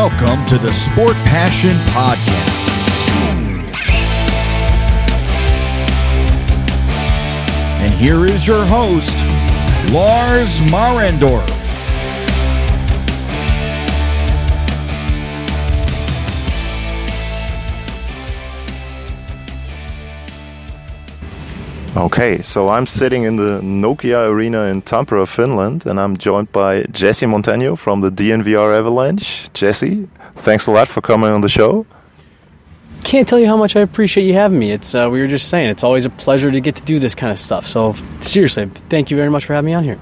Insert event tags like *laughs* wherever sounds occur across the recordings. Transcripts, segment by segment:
Welcome to the Sport Passion Podcast. And here is your host, Lars Marendorf. Okay, so I'm sitting in the Nokia Arena in Tampere, Finland, and I'm joined by Jesse Montano from the DNVR Avalanche. Jesse, thanks a lot for coming on the show. Can't tell you how much I appreciate you having me. It's uh, we were just saying it's always a pleasure to get to do this kind of stuff. So seriously, thank you very much for having me on here.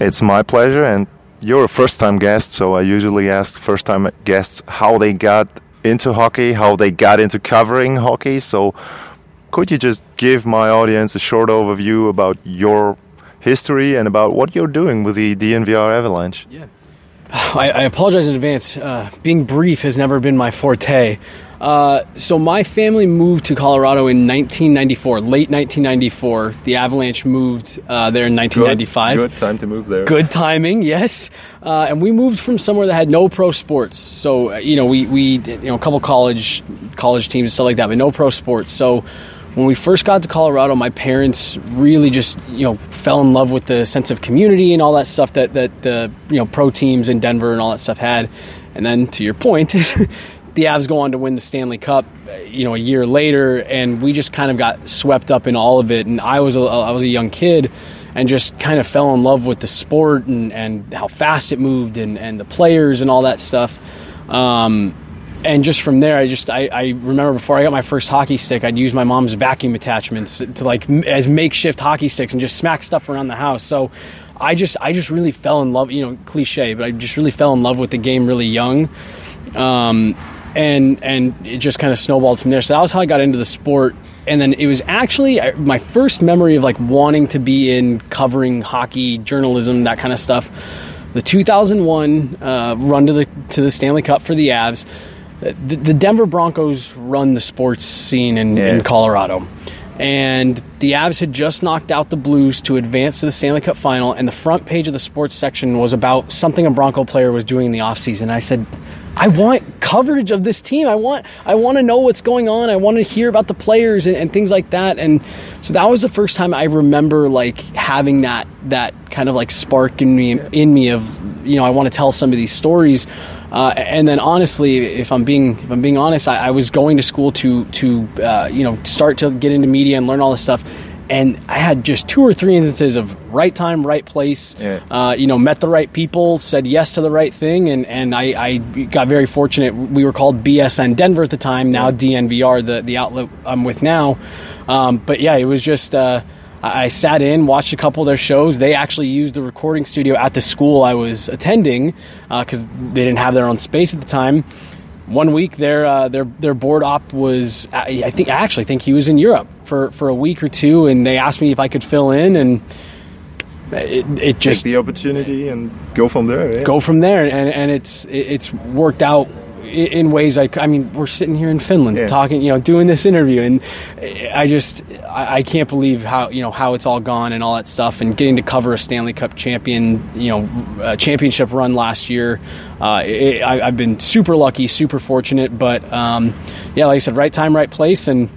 It's my pleasure, and you're a first-time guest, so I usually ask first-time guests how they got into hockey, how they got into covering hockey. So could you just give my audience a short overview about your history and about what you're doing with the DNVR Avalanche? Yeah. *sighs* I, I apologize in advance. Uh, being brief has never been my forte. Uh, so my family moved to Colorado in 1994, late 1994. The Avalanche moved uh, there in 1995. Good, good, time to move there. Good timing, yes. Uh, and we moved from somewhere that had no pro sports. So uh, you know, we we you know a couple college college teams and stuff like that, but no pro sports. So when we first got to Colorado, my parents really just you know fell in love with the sense of community and all that stuff that that the you know pro teams in Denver and all that stuff had. And then to your point, *laughs* the Avs go on to win the Stanley Cup, you know, a year later, and we just kind of got swept up in all of it. And I was a, I was a young kid, and just kind of fell in love with the sport and, and how fast it moved and, and the players and all that stuff. Um, and just from there, I just I, I, remember before I got my first hockey stick, I'd use my mom's vacuum attachments to like as makeshift hockey sticks and just smack stuff around the house. So I just I just really fell in love. You know, cliche, but I just really fell in love with the game really young. Um, and and it just kind of snowballed from there. So that was how I got into the sport. And then it was actually my first memory of like wanting to be in covering hockey journalism, that kind of stuff. The 2001 uh, run to the to the Stanley Cup for the Avs the, the Denver Broncos run the sports scene in, yeah. in Colorado. And the Avs had just knocked out the Blues to advance to the Stanley Cup final, and the front page of the sports section was about something a Bronco player was doing in the offseason. I said, I want coverage of this team. I want I want to know what's going on. I want to hear about the players and, and, things like that. And so that was the first time I remember like having that that kind of like spark in me in me of you know I want to tell some of these stories. Uh, and then honestly, if I'm being if I'm being honest, I, I was going to school to to uh, you know start to get into media and learn all this stuff and I had just two or three instances of right time, right place. Yeah. Uh, you know, met the right people, said yes to the right thing, and and I, I, got very fortunate. We were called BSN Denver at the time, now. DNVR, the the outlet I'm with now. Um, but yeah, it was just. Uh, I sat in, watched a couple of their shows. They actually used the recording studio at the school I was attending because uh, they didn't have their own space at the time one week their uh, their their board op was I think I actually think he was in Europe for, for a week or two, and they asked me if I could fill in, and it, it just take the opportunity and go from there. Yeah. Go from there, and and it's it's worked out in ways like I mean we're sitting here in Finland yeah. talking you know doing this interview and I just I, I, can't believe how you know how it's all gone and all that stuff and getting to cover a Stanley Cup champion you know championship run last year uh, it, I, have been super lucky super fortunate but um, yeah like I said right time right place and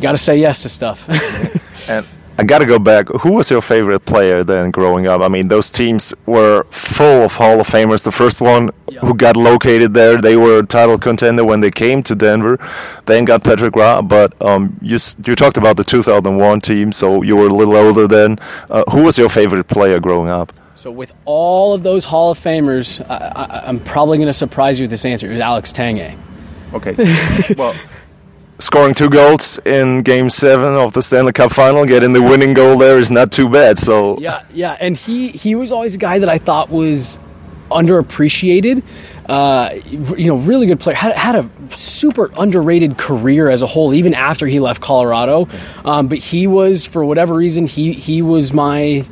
got to say yes to stuff *laughs* and I got to go back. Who was your favorite player then growing up? I mean, those teams were full of Hall of Famers. The first one yeah. who got located there, they were a title contender when they came to Denver. Then got Patrick Roy. But um, you you talked about the 2001 team, so you were a little older then. Uh, who was your favorite player growing up? So, with all of those Hall of Famers, I, am probably going to surprise you with this answer. It was Alex Tanguay. Okay. *laughs* well scoring two goals in Game Seven of the Stanley Cup Final, getting the winning goal there is not too bad. So yeah, yeah, and he he was always a guy that I thought was underappreciated. Uh, you know, really good player. Had, had a super underrated career as a whole, even after he left Colorado. Um, but he was, for whatever reason, he he was my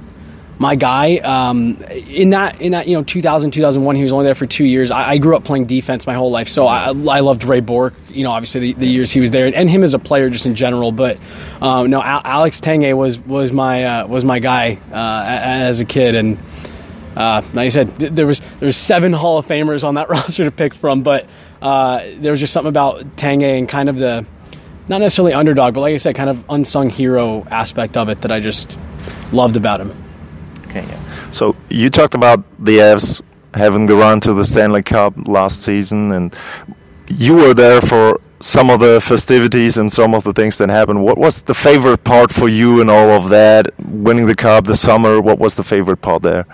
my guy. Um, in that in that you know 2000 2001, he was only there for two years. I, I grew up playing defense my whole life, so I, I loved Ray Bourque. You know, obviously the, the, years he was there, and him as a player just in general. But um, no, Alex Tanguay was was my uh, was my guy uh, as a kid, and uh, like I said, th- there was there was seven Hall of Famers on that *laughs* roster to pick from, but uh, there was just something about Tanguay and kind of the not necessarily underdog, but like I said, kind of unsung hero aspect of it that I just loved about him. Yeah. So you talked about the Avs having run to the Stanley Cup last season, and you were there for some of the festivities and some of the things that happened. What was the favorite part for you in all of that? Winning the cup, the summer. What was the favorite part there?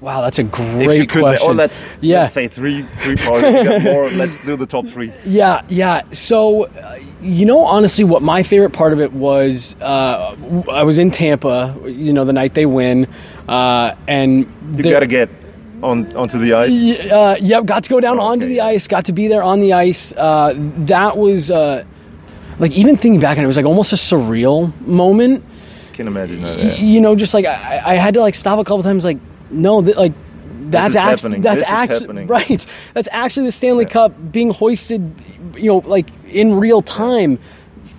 Wow, that's a great could, question. or let's Yeah. let's say three three parts. We got more. Let's do the top three. Yeah, yeah. So, uh, you know, honestly, what my favorite part of it was, uh, I was in Tampa, you know, the night they win, uh, and You the- got to get on onto the ice. Uh, yep, got to go down onto Okay, the ice, got to be there on the ice. Uh, that was uh, like even thinking back on it, it was like almost a surreal moment. Can imagine that. Yeah. You know, just like I, I had to like stop a couple times, like no, th- like that's is act- happening. That's actually right. That's actually the Stanley Yeah. Cup being hoisted, you know, like in real time,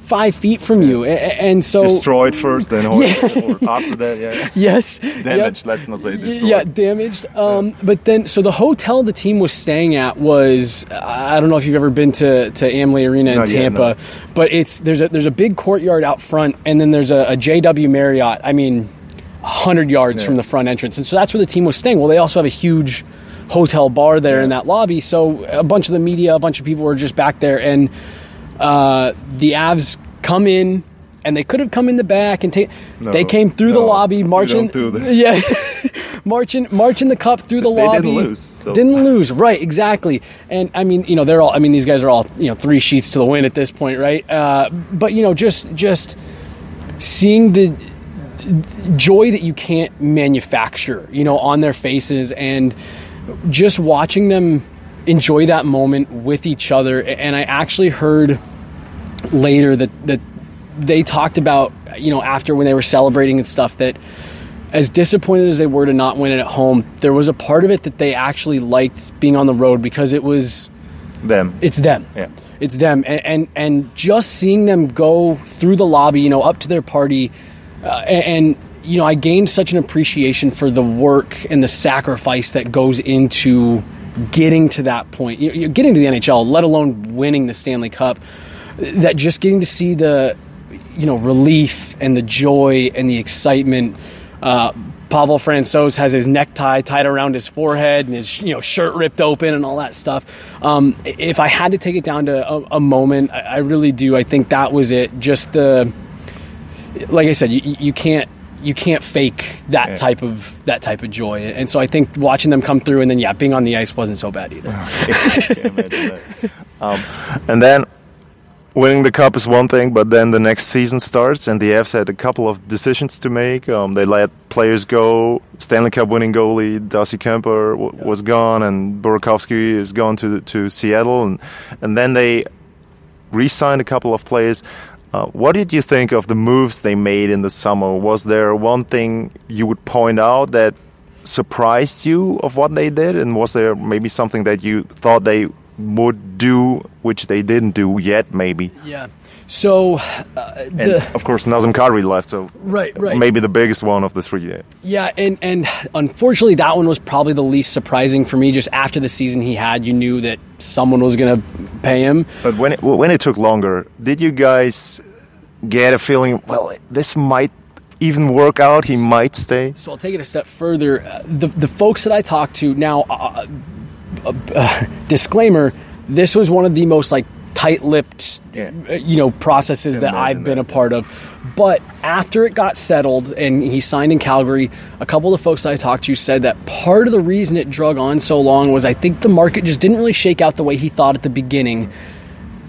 five feet from you, A- a- and so Destroyed first, then or, *laughs* Yeah. or after that. Yeah. yes, *laughs* Damaged. Yep. Let's not say destroyed. Yeah, damaged. Um, But then, so the hotel the team was staying at was I don't know if you've ever been to, to Amalie Arena in Not yet, Tampa, no. but it's there's a there's a big courtyard out front, and then there's a, a JW Marriott. I mean, hundred yards Yeah. from the front entrance, and so that's where the team was staying. Well, they also have a huge hotel bar there in that lobby, so a bunch of the media, a bunch of people were just back there, and uh, the Avs come in. And they could have come in the back and take. No, they came through the no, lobby, you marching. don't do that. *laughs* Yeah, marching marching the cup through the They lobby. didn't lose, so- Didn't lose, right? Exactly. And I mean, you know, they're all. I mean, these guys are all you know three sheets to the wind at this point, right? Uh, but you know, just just seeing the joy that you can't manufacture, you know, on their faces, and just watching them enjoy that moment with each other. And I actually heard later that that they talked about you know after when they were celebrating and stuff that as disappointed as they were to not win it at home there was a part of it that they actually liked being on the road because it was Them. it's them Yeah. it's them and and, and just seeing them go through the lobby you know up to their party uh, and, you know i gained such an appreciation for the work and the sacrifice that goes into getting to that point you getting to the nhl let alone winning the stanley cup that just getting to see the you know relief and the joy and the excitement uh, Pavel Francouz has his necktie tied around his forehead and his you know shirt ripped open and all that stuff. Um, if I had to take it down to a, a moment, I, I really do. I think that was it. Just the like I said, you, you can't you can't fake that Yeah. type of that type of joy. And so I think watching them come through and then yeah, being on the ice wasn't so bad either. *laughs* That. Um, and then winning the cup is one thing, but then the next season starts, and the Avs had a couple of decisions to make. Um, they let players go. Stanley Cup winning goalie Darcy Kuemper w- was gone, and Burakovsky is gone to to Seattle, and and then they re-signed a couple of players. Uh, what did you think of the moves they made in the summer? Was there one thing you would point out that surprised you of what they did, and was there maybe something that you thought they would do which they didn't do yet? Maybe. Yeah. So uh, And the of course, Nazem Kadri left, so right, right. maybe the biggest one of the three. Yeah. Yeah, and and unfortunately, that one was probably the least surprising for me. Just after the season he had, you knew that someone was going to pay him. But when it, when it took longer, did you guys get a feeling? Well, this might even work out. He might stay. So I'll take it a step further. Uh, the the folks that I talked to now, uh, uh, uh, disclaimer: this was one of the most like tight-lipped, Yeah. uh, you know, processes that I've been that, a part of. But after it got settled and he signed in Calgary, a couple of the folks I talked to said that part of the reason it drug on so long was I think the market just didn't really shake out the way he thought at the beginning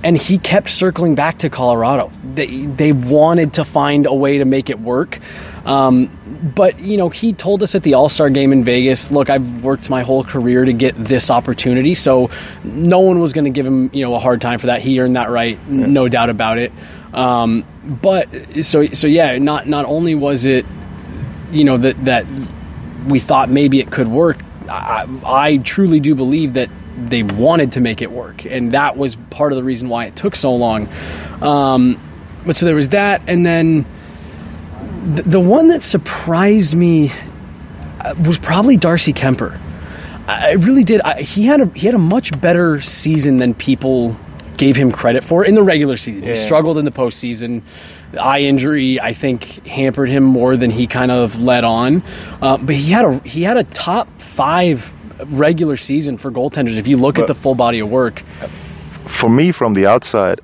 and he kept circling back to Colorado. They they wanted to find a way to make it work, um, but you know he told us at the All Star game in Vegas, "Look, I've worked my whole career to get this opportunity, so no one was going to give him you know a hard time for that. He earned that right, n- no doubt about it." Um, but so so yeah, not not only was it you know that that we thought maybe it could work. I, I truly do believe that they wanted to make it work, and that was part of the reason why it took so long. Um, but so there was that, and then the, the one that surprised me uh, was probably Darcy Kuemper. I really did. I, he had a he had a much better season than people gave him credit for in the regular season. Yeah. He struggled in the postseason. The eye injury, I think, hampered him more than he kind of let on. Uh, but he had a he had a top five regular season for goaltenders. If you look at the full body of work, for me from the outside,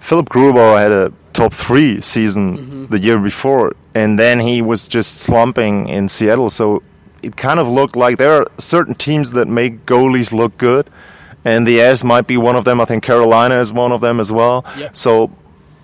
Philipp Grubauer had a top three season Mm-hmm. the year before, and then he was just slumping in Seattle. So it kind of looked like there are certain teams that make goalies look good, and the Avs might be one of them. I think Carolina is one of them as well. Yep. So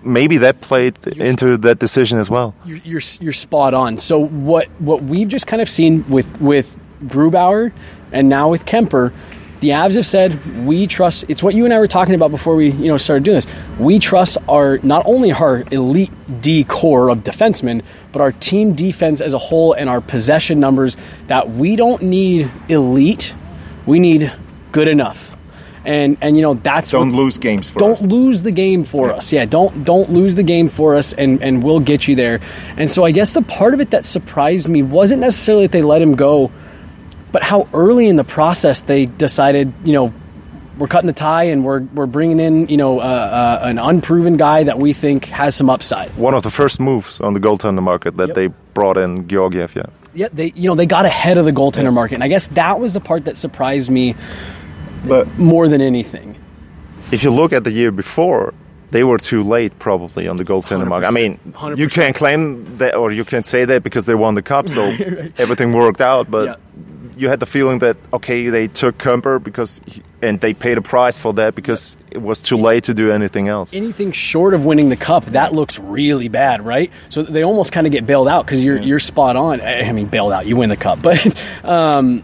maybe that played into that decision as well. you're, you're you're spot on. So what what we've just kind of seen with with Grubauer and now with Kuemper, the Avs have said we trust. It's what you and I were talking about before we you know started doing this. We trust our not only our elite D core of defensemen, but our team defense as a whole and our possession numbers. That we don't need elite, we need good enough. And and you know that's Don't what- lose games for don't us. lose the game for us. Yeah, don't don't lose the game for us, and and we'll get you there. And so I guess the part of it that surprised me wasn't necessarily that they let him go, but how early in the process they decided, you know, we're cutting the tie and we're we're bringing in, you know, uh, uh, an unproven guy that we think has some upside. One of the first moves on the goaltender market that Yep. they brought in Georgiev. Yeah. Yeah, they you know they got ahead of the goaltender market, and I guess that was the part that surprised me But more than anything. if you look at the year before, they were too late probably on the goaltender market. I mean, 100%. you can't claim that or you can't say that because they won the cup, so *laughs* everything worked out. But Yeah. You had the feeling that okay, they took Kuemper because he, and they paid a price for that because it was too late to do anything else. anything short of winning the cup, that looks really bad, right? So they almost kind of get bailed out because you're you're spot on. I mean, bailed out, you win the cup, *laughs* but um,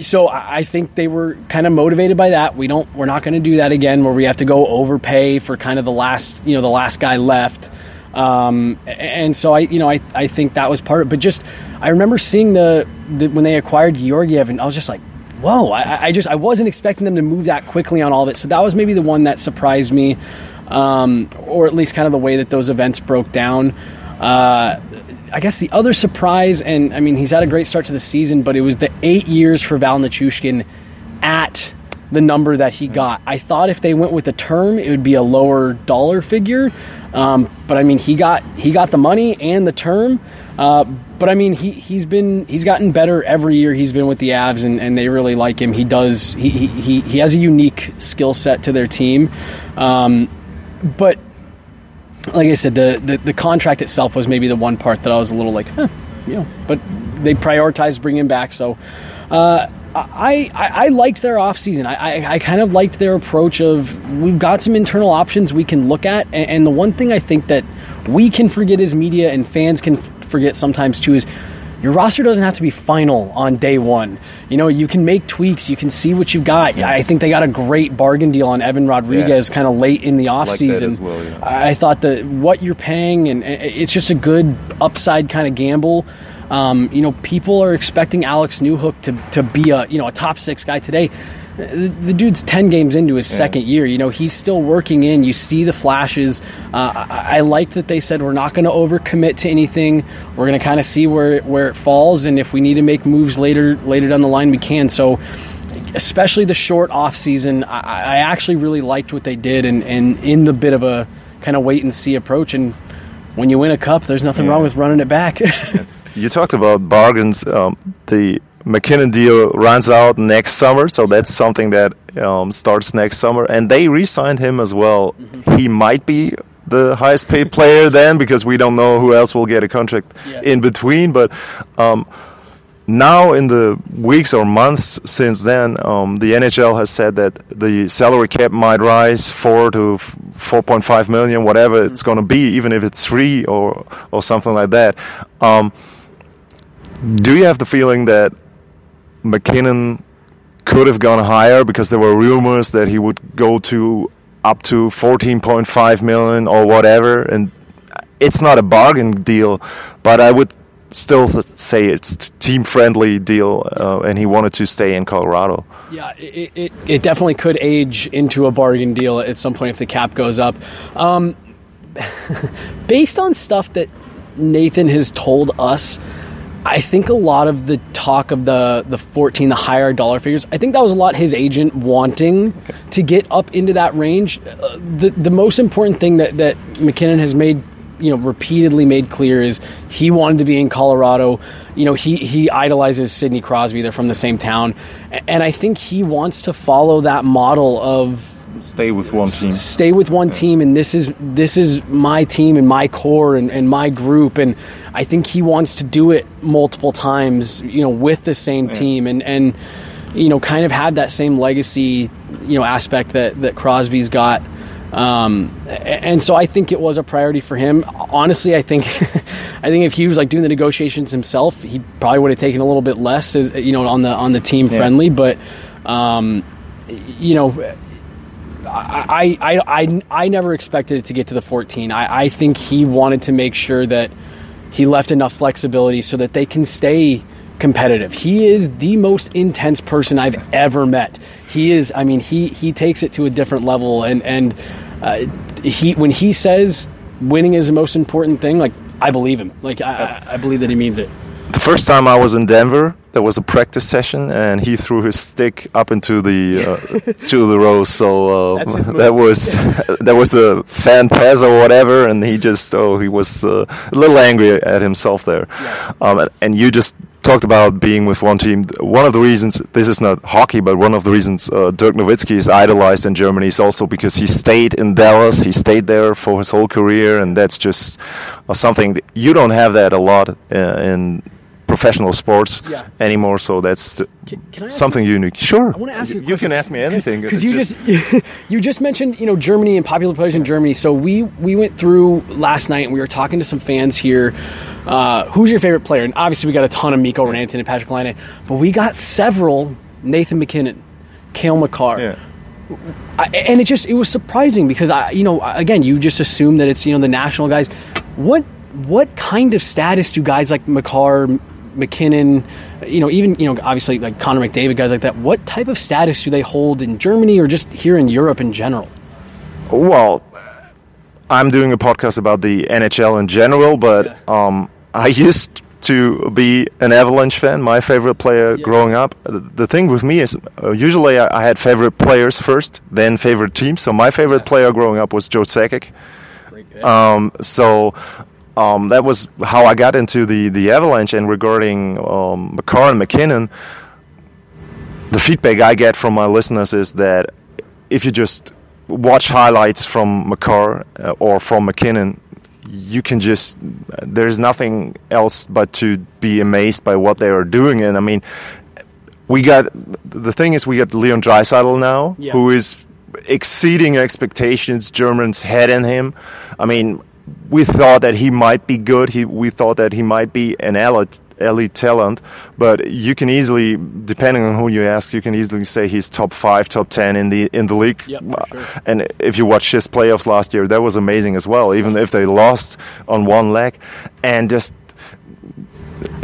so I I think they were kind of motivated by that. We don't, we're not going to do that again, where we have to go overpay for kind of the last, you know, the last guy left. Um, and so I, you know, I, I think that was part of it. But just, I remember seeing the, the when they acquired Georgiev, and I was just like, whoa! I, I just I wasn't expecting them to move that quickly on all of it. So that was maybe the one that surprised me, um, or at least kind of the way that those events broke down. Uh, I guess the other surprise, and I mean he's had a great start to the season, but it was the eight years for Val Nichushkin at the number that he got. I thought if they went with the term, it would be a lower dollar figure. Um, but I mean, he got he got the money and the term. Uh, but I mean, he he's been he's gotten better every year he's been with the Avs, and, and they really like him. He does he he, he, has a unique skill set to their team. Um, but like I said, the, the the contract itself was maybe the one part that I was a little like, huh, you know. But they prioritized bringing him back, so. Uh, I, I, I liked their offseason. I, I, I kind of liked their approach of we've got some internal options we can look at. And, and the one thing I think that we can forget as media and fans can forget sometimes too is your roster doesn't have to be final on day one. You know, you can make tweaks, you can see what you've got. I think they got a great bargain deal on Evan Rodrigues kind of late in the offseason. as well, yeah. I thought that what you're paying, and it's just a good upside kind of gamble. Um, you know, people are expecting Alex Newhook to, to be a you know a top six guy today. The, the dude's ten games into his second year. You know, he's still working in. You see the flashes. Uh, I, I like that they said we're not going to overcommit to anything. We're going to kind of see where it, where it falls, and if we need to make moves later later down the line, we can. So especially the short off season, I, I actually really liked what they did, and, and in the bit of a kind of wait and see approach. And when you win a cup, there's nothing wrong with running it back. *laughs* You talked about bargains. Um, the MacKinnon deal runs out next summer, so that's something that um, starts next summer. And they re-signed him as well. He might be the highest paid player then because we don't know who else will get a contract Yeah. in between. But um, now, in the weeks or months since then, um, the NHL has said that the salary cap might rise four to f- 4.5 million, whatever it's going to be, even if it's three or or something like that. Um, do you have the feeling that MacKinnon could have gone higher because there were rumors that he would go to up to 14.5 million or whatever, and it's not a bargain deal, but I would still say it's team friendly deal, uh, and he wanted to stay in Colorado. Yeah, it, it, it definitely could age into a bargain deal at some point if the cap goes up. Um, *laughs* based on stuff that Nathan has told us, I think a lot of the talk of the the 14, the higher dollar figures, I think that was a lot his agent wanting to get up into that range. Uh, the the most important thing that that MacKinnon has made you know repeatedly made clear is he wanted to be in Colorado. You know he he idolizes Sidney Crosby. They're from the same town, and I think he wants to follow that model of stay with one team. Stay with one team, and this is this is my team and my core and, and my group, and I think he wants to do it multiple times. You know, with the same team, and and you know, kind of have that same legacy, you know, aspect that that Crosby's got. Um, and so I think it was a priority for him. Honestly, I think *laughs* I think if he was like doing the negotiations himself, he probably would have taken a little bit less, as you know, on the on the team yeah. friendly. But um, you know, I, I, I, I never expected it to get to the 14. I, I think he wanted to make sure that he left enough flexibility so that they can stay competitive. He is the most intense person I've ever met. He is, I mean, he, he takes it to a different level. And, and uh, he, when he says winning is the most important thing, like, I believe him. Like, I, I believe that he means it. The first time I was in Denver, there was a practice session, and he threw his stick up into the uh, to the rose. So uh, *laughs* that was *laughs* that was a fan pass or whatever, and he just oh he was uh, a little angry at himself there. Yeah. Um, and you just talked about being with one team. One of the reasons this is not hockey, but one of the reasons uh, Dirk Nowitzki is idolized in Germany is also because he stayed in Dallas. He stayed there for his whole career, and that's just uh, something you don't have that a lot uh, in professional sports yeah. anymore. So that's can, can something you, unique. Sure. I want to ask you. You can ask me anything because you just, just *laughs* *laughs* you just mentioned you know Germany and popular players in Germany. So we we went through last night and we were talking to some fans here. Uh, who's your favorite player? And obviously we got a ton of Mikko Rantanen and Patrik Laine, but we got several Nathan MacKinnon, Cale Makar. Yeah. I, and it just it was surprising because I you know again you just assume that it's you know the national guys. What what kind of status do guys like Makar, MacKinnon, you know, even you know, obviously like Connor McDavid, guys like that. What type of status do they hold in Germany or just here in Europe in general? Well, I'm doing a podcast about the NHL in general, but yeah. um, I *laughs* used to be an Avalanche fan, my favorite player yeah. growing up. The thing with me is uh, usually I, I, had favorite players first, then favorite teams. So my favorite yeah. player growing up was Joe Sakic. Um, so um, that was how I got into the, the Avalanche. And regarding um, Makar and MacKinnon, the feedback I get from my listeners is that if you just watch highlights from Makar uh, or from MacKinnon, you can just there's nothing else but to be amazed by what they are doing. And I mean, we got the thing is we got Leon Draisaitl now, yeah. who is exceeding expectations. Germans had in him. I mean, we thought that he might be good. He, we thought that he might be an elite, elite talent, but you can easily, depending on who you ask, you can easily say he's top five, top ten in the in the league. Yep, sure. And if you watch his playoffs last year, that was amazing as well. Even if they lost on one leg, and just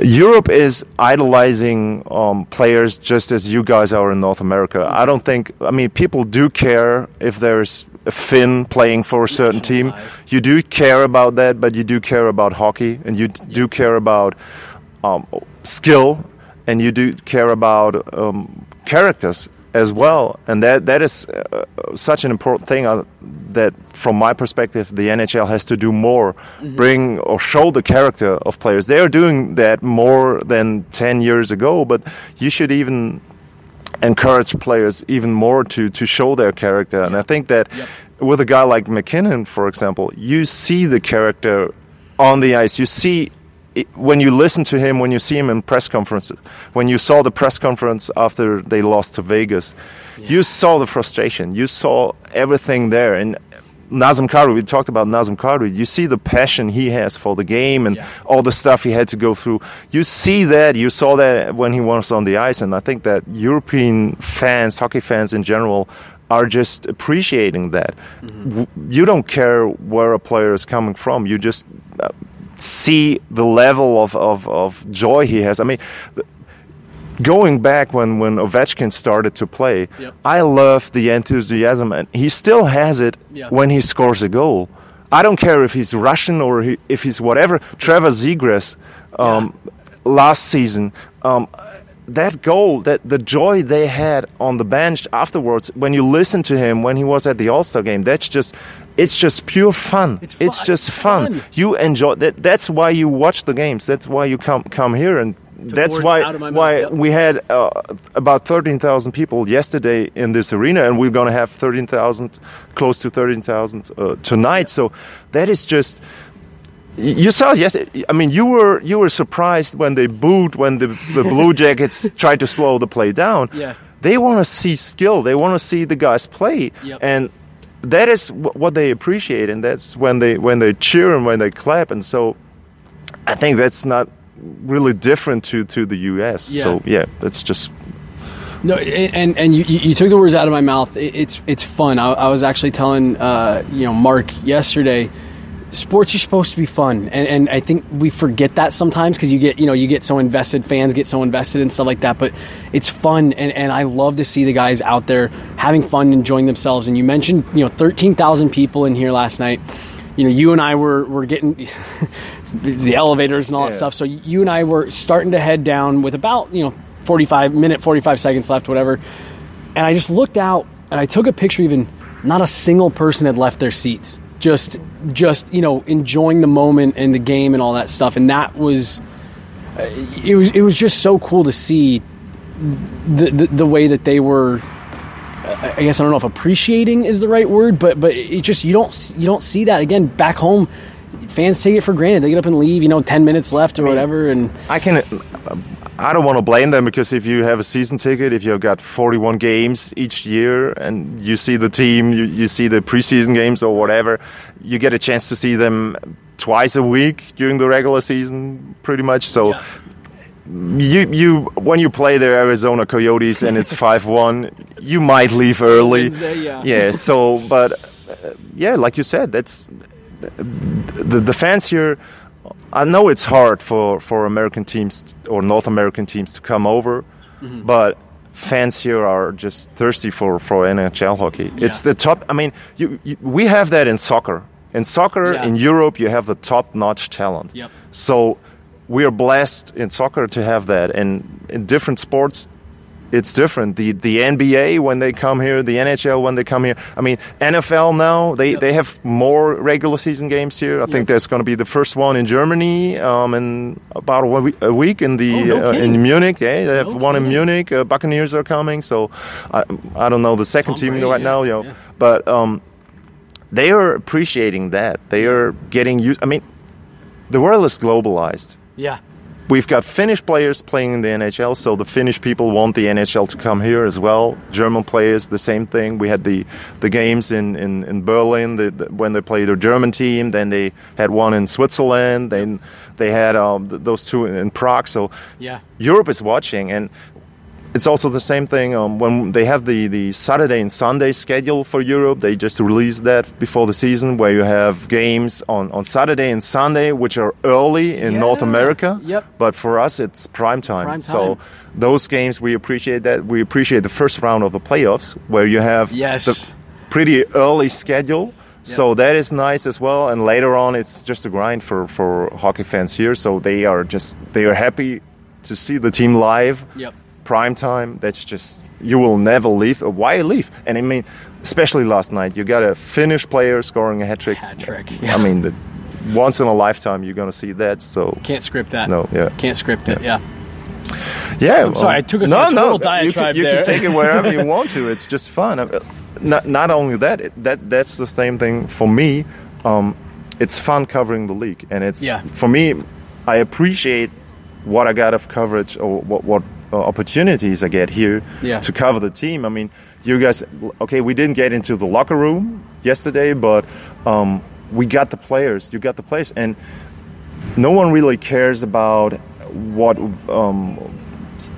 Europe is idolizing um, players just as you guys are in North America. I don't think. I mean, people do care if there's Finn playing for a certain team. You do care about that, but you do care about hockey, and you do care about um, skill, and you do care about um, characters as well. And that that is uh, such an important thing uh, that, from my perspective, the NHL has to do more, mm-hmm. bring or show the character of players. They are doing that more than ten years ago, but you should even encourage players even more to to show their character. And I think that yep. with a guy like MacKinnon, for example, you see the character on the ice. You see it, when you listen to him, when you see him in press conferences, when you saw the press conference after they lost to Vegas, yeah. you saw the frustration. You saw everything there, and Nazem Kadri, we talked about Nazem Kadri. You see the passion he has for the game and yeah. all the stuff he had to go through. You see that, you saw that when he was on the ice, and I think that European fans, hockey fans in general, are just appreciating that. Mm-hmm. You don't care where a player is coming from. You just uh, see the level of, of, of joy he has. I mean, going back when, when Ovechkin started to play, yep. I love the enthusiasm, and he still has it yep. when he scores a goal. I don't care if he's Russian or he, if he's whatever. Trevor Zegras, um, yeah. last season. Um, that goal, that the joy they had on the bench afterwards, when you listen to him when he was at the All Star game, that's just it's just pure fun. It's It's, just fun. fun. You enjoy that. That's why you watch the games. That's why you come come here, and that's why out of my why yep. we had uh, about thirteen thousand people yesterday in this arena, and we're going to have thirteen thousand, close to thirteen thousand uh, tonight. So that is just. You saw yes. I mean, you were you were surprised when they booed when the the Blue *laughs* Jackets tried to slow the play down. Yeah. They want to see skill. They want to see the guys play, Yep. and that is wh- what they appreciate, and that's when they when they cheer and when they clap. And so, I think that's not really different to to the U.S. Yeah. So yeah, that's just No, and and you, you took the words out of my mouth. It's it's fun. I, I was actually telling uh, you know Mark yesterday. Sports are supposed to be fun, and, and I think we forget that sometimes because you get you know you get so invested, fans get so invested and stuff like that. But it's fun, and, and I love to see the guys out there having fun, enjoying themselves. And you mentioned you know thirteen thousand people in here last night. You know, you and I were were getting *laughs* the elevators and all that stuff. So you and I were starting to head down with about you know 45 minute 45 seconds left whatever and i just looked out and i took a picture even not a single person had left their seats just just you know enjoying the moment and the game and all that stuff and that was uh, it was it was just so cool to see the the, the way that they were I I guess I don't know if appreciating is the right word, but but it just you don't you don't see that again back home. Fans take it for granted. They get up and leave. You know, ten minutes left or whatever, and I can. I don't want to blame them because if you have a season ticket, if you've got 41 games each year, and you see the team, you, you see the preseason games or whatever, you get a chance to see them twice a week during the regular season, pretty much. So. Yeah. You you when you play the Arizona Coyotes and it's *laughs* five one, you might leave early. *laughs* Yeah. Yeah. So, but uh, yeah, like you said, that's the the fans here. I know it's hard for for American teams or North American teams to come over, Mm-hmm. but fans here are just thirsty for for NHL hockey. It's the top. I mean, you, you, we have that in soccer. In soccer Yeah. in Europe, you have the top notch talent. Yep. So we are blessed in soccer to have that, and in different sports, it's different. The the NBA when they come here, the NHL when they come here. I mean, NFL now they, Yep. they have more regular season games here. I think there's going to be the first one in Germany um, in about a week, a week in the Oh, no uh, in Munich. Yeah, they have No one in. Munich. Uh, Buccaneers are coming, so I, I don't know the second Tom team Brady, right yeah, now, you know, yeah. but um, they are appreciating that. They are getting used. I mean, the world is globalized yeah, we've got Finnish players playing in the NHL, so the Finnish people want the NHL to come here as well. German players, the same thing. We had the the games in in, in Berlin the, the, when they played their German team. Then they had one in Switzerland. Then they had um, th- those two in, in Prague. So yeah, Europe is watching, and it's also the same thing um, when they have the, the Saturday and Sunday schedule for Europe. They just released that before the season, where you have games on, on Saturday and Sunday, which are early in North America. Yep. But for us, it's prime time. Prime time. So those games, we appreciate that. We appreciate the first round of the playoffs, where you have Yes. the pretty early schedule. So that is nice as well. And later on, it's just a grind for, for hockey fans here. So they are just they are happy to see the team live yep. Prime time. That's just you will never leave. Uh, Why leave? And I mean, especially last night, you got a Finnish player scoring a hat trick. Hat trick. I mean, the, once in a lifetime, you're gonna see that. So Can't script that. No, yeah. Can't script it. Yeah. yeah, I'm sorry, I took us no, on a no. total You diatribe can, you can take it wherever you want to. *laughs* It's just fun. Mean, Not, not only that, it, that that's the same thing for me. Um, it's fun covering the league, and it's Yeah. for me. I appreciate what I got of coverage or what what uh, opportunities I get here Yeah. to cover the team. I mean, you guys. Okay, we didn't get into the locker room yesterday, but um, we got the players. You got the players, and no one really cares about what um,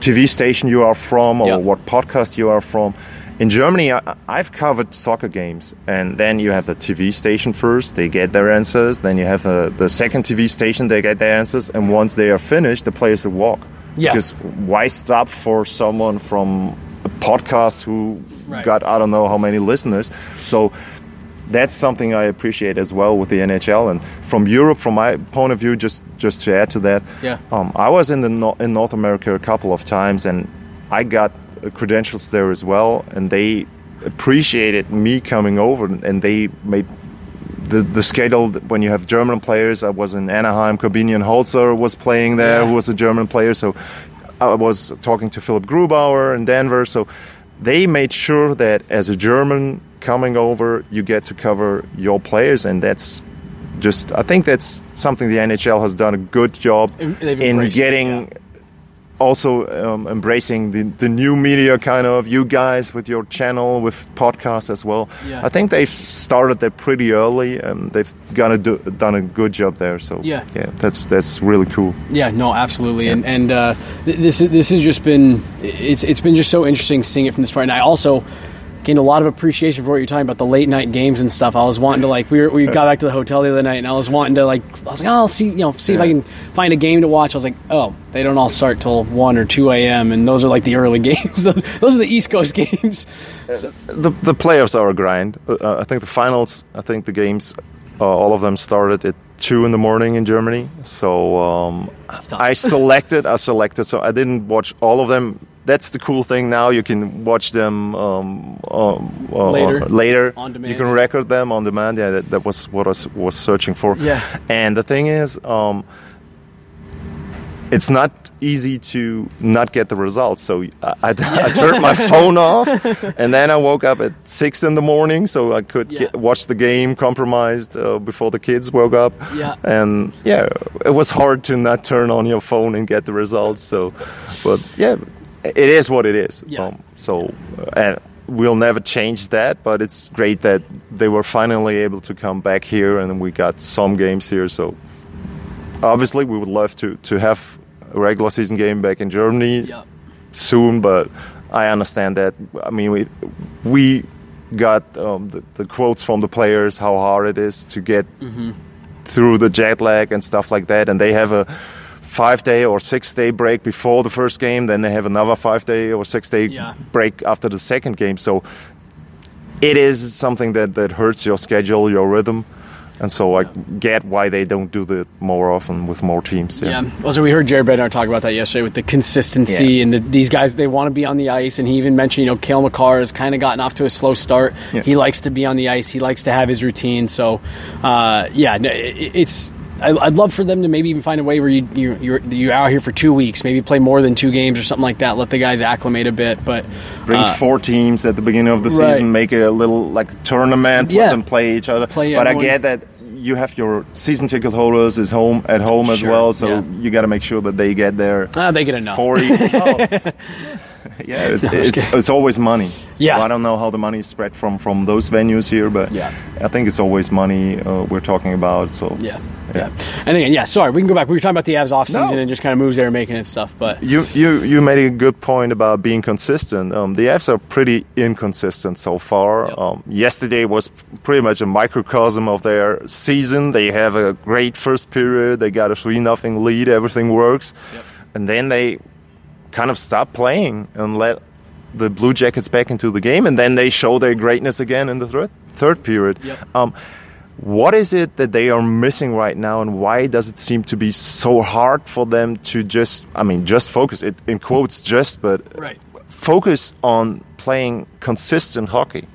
TV station you are from or Yeah. what podcast you are from. In Germany, I, I've covered soccer games, and then you have the TV station first, they get their answers. Then you have the, the second TV station, they get their answers. And once they are finished, the players will walk. Yeah. Because why stop for someone from a podcast who Right. got I don't know how many listeners? So that's something I appreciate as well with the NHL and from Europe. From my point of view, just just to add to that, Yeah. um, I was in the no- in North America a couple of times, and I got uh, credentials there as well, and they appreciated me coming over, and they made the the schedule when you have German players. I was in Anaheim. Korbinian Holzer was playing there, Yeah. who was a German player. So I was talking to Philipp Grubauer in Denver. So they made sure that as a German coming over, you get to cover your players, and that's just. I think that's something the NHL has done a good job they've in embraced it, getting yeah. Also um, embracing the, the new media kind of you guys with your channel with podcasts as well Yeah. i think they've started that pretty early and they've gonna do, done a good job there so Yeah. yeah that's that's really cool Yeah, no, absolutely, and and uh, th- this this has just been it's it's been just so interesting seeing it from this part. And I also gained a lot of appreciation for what you're talking about the late night games and stuff. I was wanting to like we were, we *laughs* got back to the hotel the other night, and I was wanting to like I was like, oh, I'll see you know see if I can find a game to watch. I was like, oh, they don't all start till one or two a.m. and those are like the early *laughs* games. those, those are the East Coast *laughs* games. So, the, the playoffs are a grind uh, i think the finals i think the games uh, all of them started at two in the morning in germany. So um, i selected i selected so i didn't watch all of them. That's the cool thing now. You can watch them um, um, uh, Later. later. On demand. you can record them on demand. Yeah that, that was what i was, was searching for. Yeah. and the thing is um, it's not easy to not get the results. So I, I, I turned my *laughs* phone off, and then I woke up at six in the morning so I could Yeah. get, watch the game compromised uh, before the kids woke up. Yeah. And yeah, it was hard to not turn on your phone and get the results. So, but yeah, it is what it is. Yeah. Um, so, uh, and we'll never change that. But it's great that they were finally able to come back here, and we got some games here. So obviously we would love to, to have a regular season game back in Germany yeah, soon, but I understand that. I mean, we we got um, the, the quotes from the players how hard it is to get through the jet lag and stuff like that, and they have a five day or six day break before the first game, then they have another five day or six day Yeah. break after the second game. So it is something that, that hurts your schedule, your rhythm. And so I get why they don't do that more often with more teams. Yeah. Also, we heard Jared Bednar talk about that yesterday with the consistency Yeah. and the, these guys. They want to be on the ice, and he even mentioned, you know, Cale Makar has kind of gotten off to a slow start. Yeah. He likes to be on the ice. He likes to have his routine. So, uh, yeah, it, it's. I, I'd love for them to maybe even find a way where you you you're, you're out here for two weeks, maybe play more than two games or something like that. Let the guys acclimate a bit. But Bring uh, four teams at the beginning of the Right. season, make a little like tournament, Yeah. let them play each other. Play but everyone. I get that you have your season ticket holders is home at home as well, so yeah. you got to make sure that they get there. ah, they get enough. Forty. *laughs* oh. *laughs* Yeah, it, *laughs* it's, it's always money. So Yeah. I don't know how the money is spread from from those venues here, but Yeah. I think it's always money uh, we're talking about. So Yeah, yeah. And again, yeah. Sorry, we can go back. We were talking about the Avs off season No. and just kind of moves they were making and stuff. But You, you, you made a good point about being consistent. Um, the Avs are pretty inconsistent so far. Yep. Um, yesterday was pretty much a microcosm of their season. They have a great first period. They got a three nothing lead. Everything works, Yep. and then they kind of stop playing and let the Blue Jackets back into the game, and then they show their greatness again in the third third period. Yep. Um, what is it that they are missing right now, and why does it seem to be so hard for them to just, I mean, just focus, it in quotes, just, but right. focus on playing consistent hockey?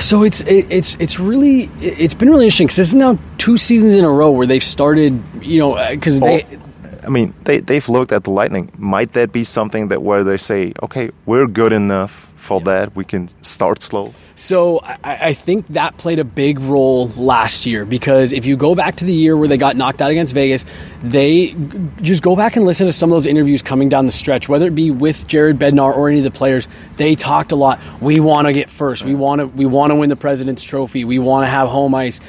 So it's it, it's it's really it- it's been really interesting because this is now two seasons in a row where they've started you know because they I mean, they, they've looked at the Lightning. Might that be something that where they say, okay, we're good enough for that, we can start slow? So I, I think that played a big role last year because if you go back to the year where they got knocked out against Vegas, they just go back and listen to some of those interviews coming down the stretch, whether it be with Jared Bednar or any of the players. They talked a lot. We want to get first. We want to. We want to win the President's Trophy. We want to have home ice,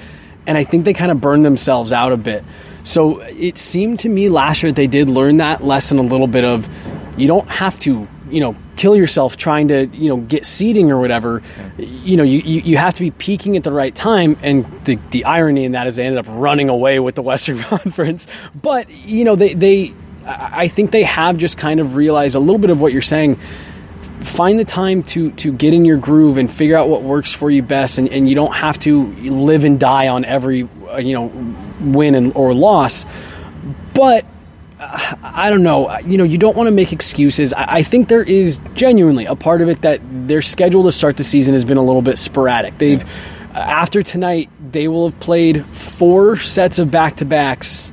and I think they kind of burned themselves out a bit. So it seemed to me last year they did learn that lesson a little bit of you don't have to you know kill yourself trying to you know get seeding or whatever. You know you, you, you have to be peaking at the right time and the, the irony in that is they ended up running away with the *laughs* western conference. But you know they, they I I think they have just kind of realized a little bit of what you're saying. Find the time to to get in your groove and figure out what works for you best and, and you don't have to live and die on every uh, you know win and, or loss but uh, I don't know. You know, you don't want to make excuses. I, think there is genuinely a part of it that their schedule to start the season has been a little bit sporadic. They've yeah. after tonight, they will have played four sets of back to backs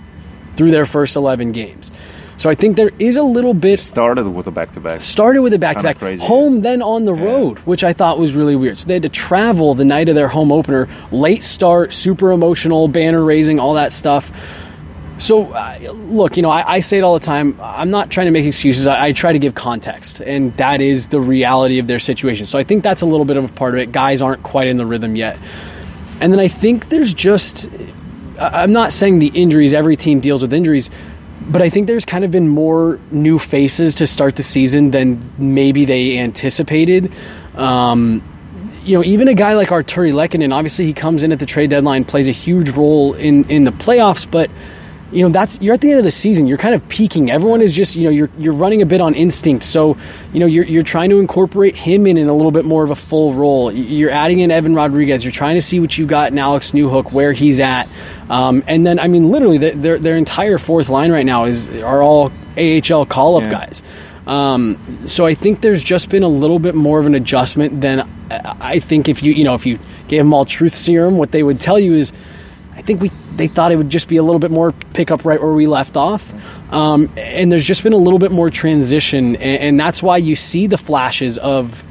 through their first eleven games. So I think there is a little bit started with a back to back. Started with a back to back. Home then on the yeah. road, which I thought was really weird. So they had to travel the night of their home opener, late start, super emotional, banner raising, all that stuff. So, uh, look, you know, I, I, say it all the time. I'm not trying to make excuses. I, I, try to give context, and that is the reality of their situation. So, I think that's a little bit of a part of it. Guys aren't quite in the rhythm yet. And then I think there's just, I'm not saying the injuries, every team deals with injuries, but I think there's kind of been more new faces to start the season than maybe they anticipated. Um, you know, even a guy like Artturi Lehkonen, obviously he comes in at the trade deadline, plays a huge role in, in the playoffs, but you know that's you're at the end of the season you're kind of peaking. Everyone is just you know you're you're running a bit on instinct. So you know you're, you're trying to incorporate him in in a little bit more of a full role. You're adding in Evan Rodrigues. You're trying to see what you got in Alex Newhook where he's at. Um, and then I mean literally their their entire fourth line right now is are all AHL call up yeah. guys. Um, so I think there's just been a little bit more of an adjustment than I think if you you know if you gave them all truth serum what they would tell you is I think we they thought it would just be a little bit more pick up right where we left off. Um, and there's just been a little bit more transition, and, and, that's why you see the flashes of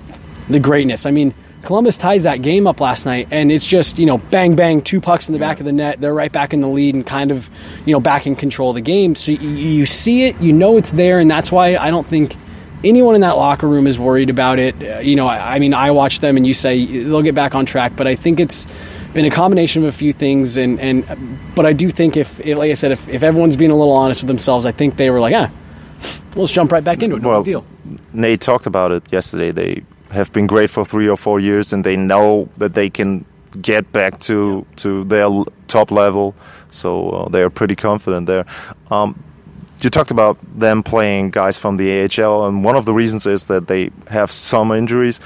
the greatness. I mean, Columbus ties that game up last night, and it's just you know bang bang, two pucks in the back of the net. They're right back in the lead and kind of you know back in control of the game. So you, you see it, you know it's there, and that's why I don't think anyone in that locker room is worried about it. Uh, you know, I, I mean, I watch them, and you say they'll get back on track, but I think it's been a combination of a few things, and, and but I do think if, if like I said, if, if everyone's being a little honest with themselves, I think they were like, ah, let's jump right back into it. No well, big deal. Nate talked about it yesterday. They have been great for three or four years, and they know that they can get back to yeah. to their top level. So uh, they are pretty confident there. Um, you talked about them playing guys from the AHL, and one of the reasons is that they have some injuries.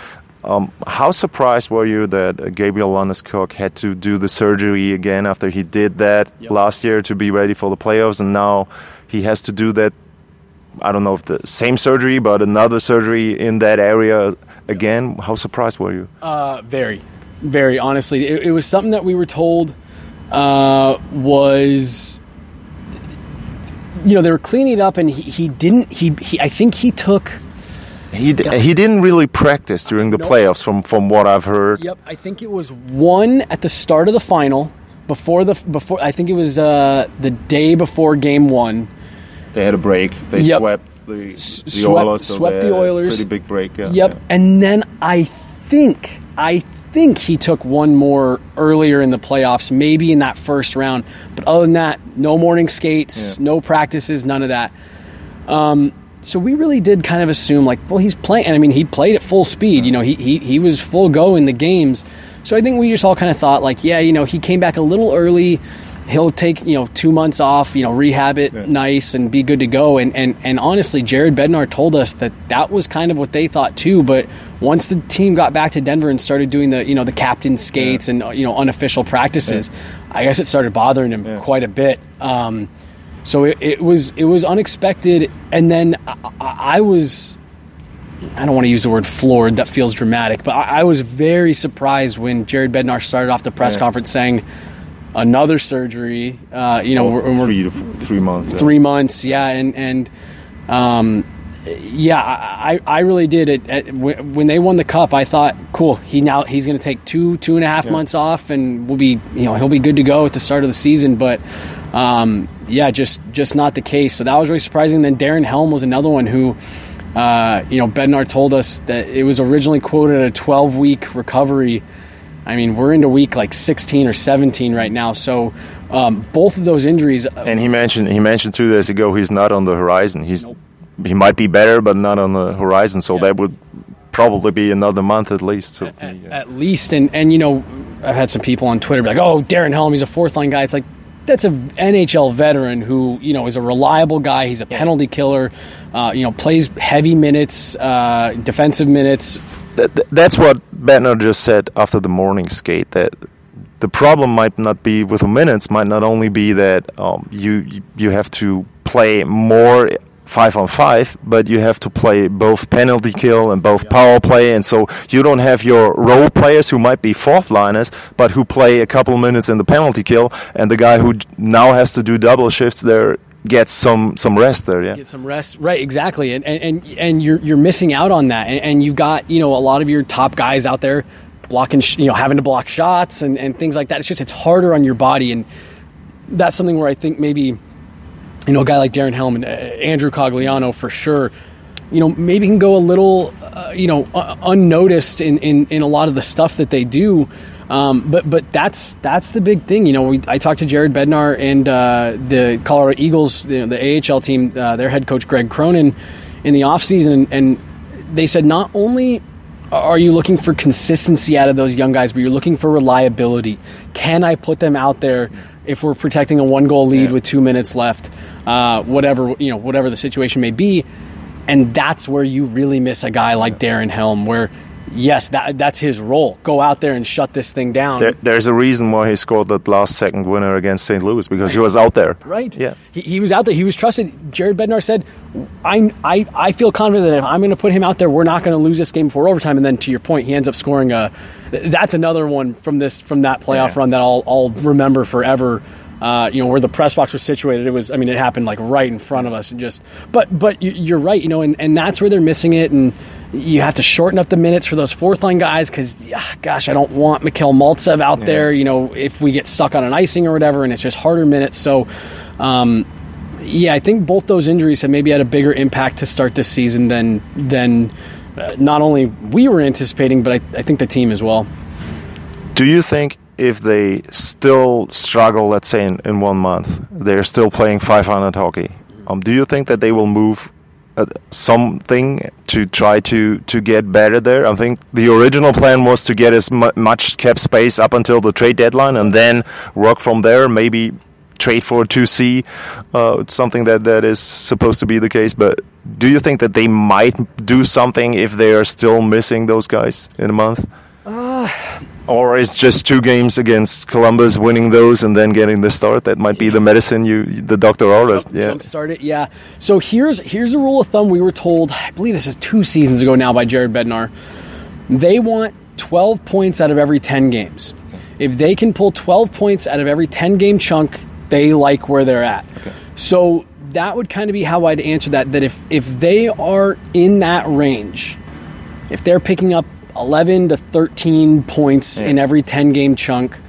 Um, how surprised were you that Gabriel Landeskog had to do the surgery again after he did that yep. last year to be ready for the playoffs, and now he has to do that? I don't know if the same surgery, but another surgery in that area again. How surprised were you? Uh, very, very honestly. It, it, was something that we were told uh, was you know they were cleaning it up and he, he didn't he, he i think he took he d- he didn't really practice during the nope. playoffs, from from what I've heard. Yep, I think it was one at the start of the final before the before. I think it was uh, the day before game one. They had a break. They yep. swept the, the swept, Oilers. So swept the Oilers. Pretty big break. Yeah. Yep, yeah. and then I think I think he took one more earlier in the playoffs, maybe in that first round. But other than that, no morning skates, yeah. no practices, none of that. Um, so we really did kind of assume like, well, he's playing. And I mean, he played at full speed. You know, he, he he was full go in the games. So I think we just all kind of thought like, yeah, you know, he came back a little early. He'll take you know two months off, you know, rehab it yeah. nice and be good to go. And and and honestly, Jared Bednar told us that that was kind of what they thought too. But once the team got back to Denver and started doing the you know the captain skates yeah. and you know unofficial practices, yeah. I guess it started bothering him quite a bit. Um, so it, it was it was unexpected, and then I, I, was. I don't want to use the word floored. That feels dramatic, but I, I was very surprised when Jared Bednar started off the press yeah. conference saying, "Another surgery." Uh, you know, oh, we're, three to three months. Yeah. Three months, yeah, and and um, yeah, I, I really did it when they won the cup. I thought, cool, he now he's going to take two two and a half yeah. months off, and we'll be you know he'll be good to go at the start of the season. But um, yeah, just just not the case. So that was really surprising. Then Darren Helm was another one who, uh, you know, Bednar told us that it was originally quoted a 12 week recovery. I mean, we're into week like 16 or 17 right now. So um, both of those injuries. Uh, and he mentioned he mentioned two days ago he's not on the horizon. He's nope. He might be better, but not on the horizon. So yeah. that would probably be another month at least. So, at, at, least, and and you know, I've had some people on Twitter be like, "Oh, Darren Helm, he's a fourth line guy." It's like that's a NHL veteran who you know is a reliable guy. He's a penalty killer. Uh, you know, plays heavy minutes, uh, defensive minutes. that's what Bednar just said after the morning skate. That the problem might not be with the minutes. Might not only be that um, you you have to play more five on five, but you have to play both penalty kill and both power play, and so you don't have your role players who might be fourth liners, but who play a couple minutes in the penalty kill, and the guy who now has to do double shifts there gets some some rest there. Yeah, get some rest. Right, exactly, and and and you're you're missing out on that, and, and you've got you know a lot of your top guys out there blocking, you know, having to block shots and, and things like that. It's just it's harder on your body, and that's something where I think maybe you know, a guy like Darren Helm and uh, Andrew Cogliano for sure, you know, maybe can go a little, uh, you know, uh, unnoticed in, in, in a lot of the stuff that they do. Um, but but that's that's the big thing. You know, we, I talked to Jared Bednar and uh, the Colorado Eagles, the, the AHL team, uh, their head coach Greg Cronin, in the offseason, and, and they said not only are you looking for consistency out of those young guys, but you're looking for reliability. Can I put them out there if we're protecting a one goal lead yeah. with two minutes left? Uh, whatever you know, whatever the situation may be, and that's where you really miss a guy like Darren Helm, where yes, that that's his role. Go out there and shut this thing down. There, there's a reason why he scored that last second winner against St. Louis because he was out there. *laughs* Right. Yeah. He, he was out there. He was trusted. Jared Bednar said, "I I, I feel confident that if I'm going to put him out there, we're not going to lose this game before overtime." And then to your point, he ends up scoring a. That's another one from this from that playoff yeah. run that I'll I'll remember forever. Uh, you know where the press box was situated. It was, I mean, it happened like right in front of us, and just. But but you're right, you know, and, and that's where they're missing it, and you have to shorten up the minutes for those fourth line guys because, gosh, I don't want Mikhail Maltsev out yeah. there. You know, if we get stuck on an icing or whatever, and it's just harder minutes. So, um, yeah, I think both those injuries have maybe had a bigger impact to start this season than than uh, not only we were anticipating, but I, I think the team as well. Do you think if they still struggle, let's say in, in one month, they're still playing 500 hockey. Um, do you think that they will move uh, something to try to, to get better there? I think the original plan was to get as mu much cap space up until the trade deadline and then work from there. Maybe trade for 2C, uh, something that, that is supposed to be the case. But do you think that they might do something if they are still missing those guys in a month? Uh, or is just two games against Columbus, winning those and then getting the start. That might be the medicine you, the doctor ordered. Jump, yeah, jump start it. Yeah. So here's here's a rule of thumb we were told. I believe this is two seasons ago now by Jared Bednar. They want 12 points out of every 10 games. If they can pull 12 points out of every 10 game chunk, they like where they're at. Okay. So that would kind of be how I'd answer that. That if if they are in that range, if they're picking up 11 to 13 points yeah. in every 10 game chunk,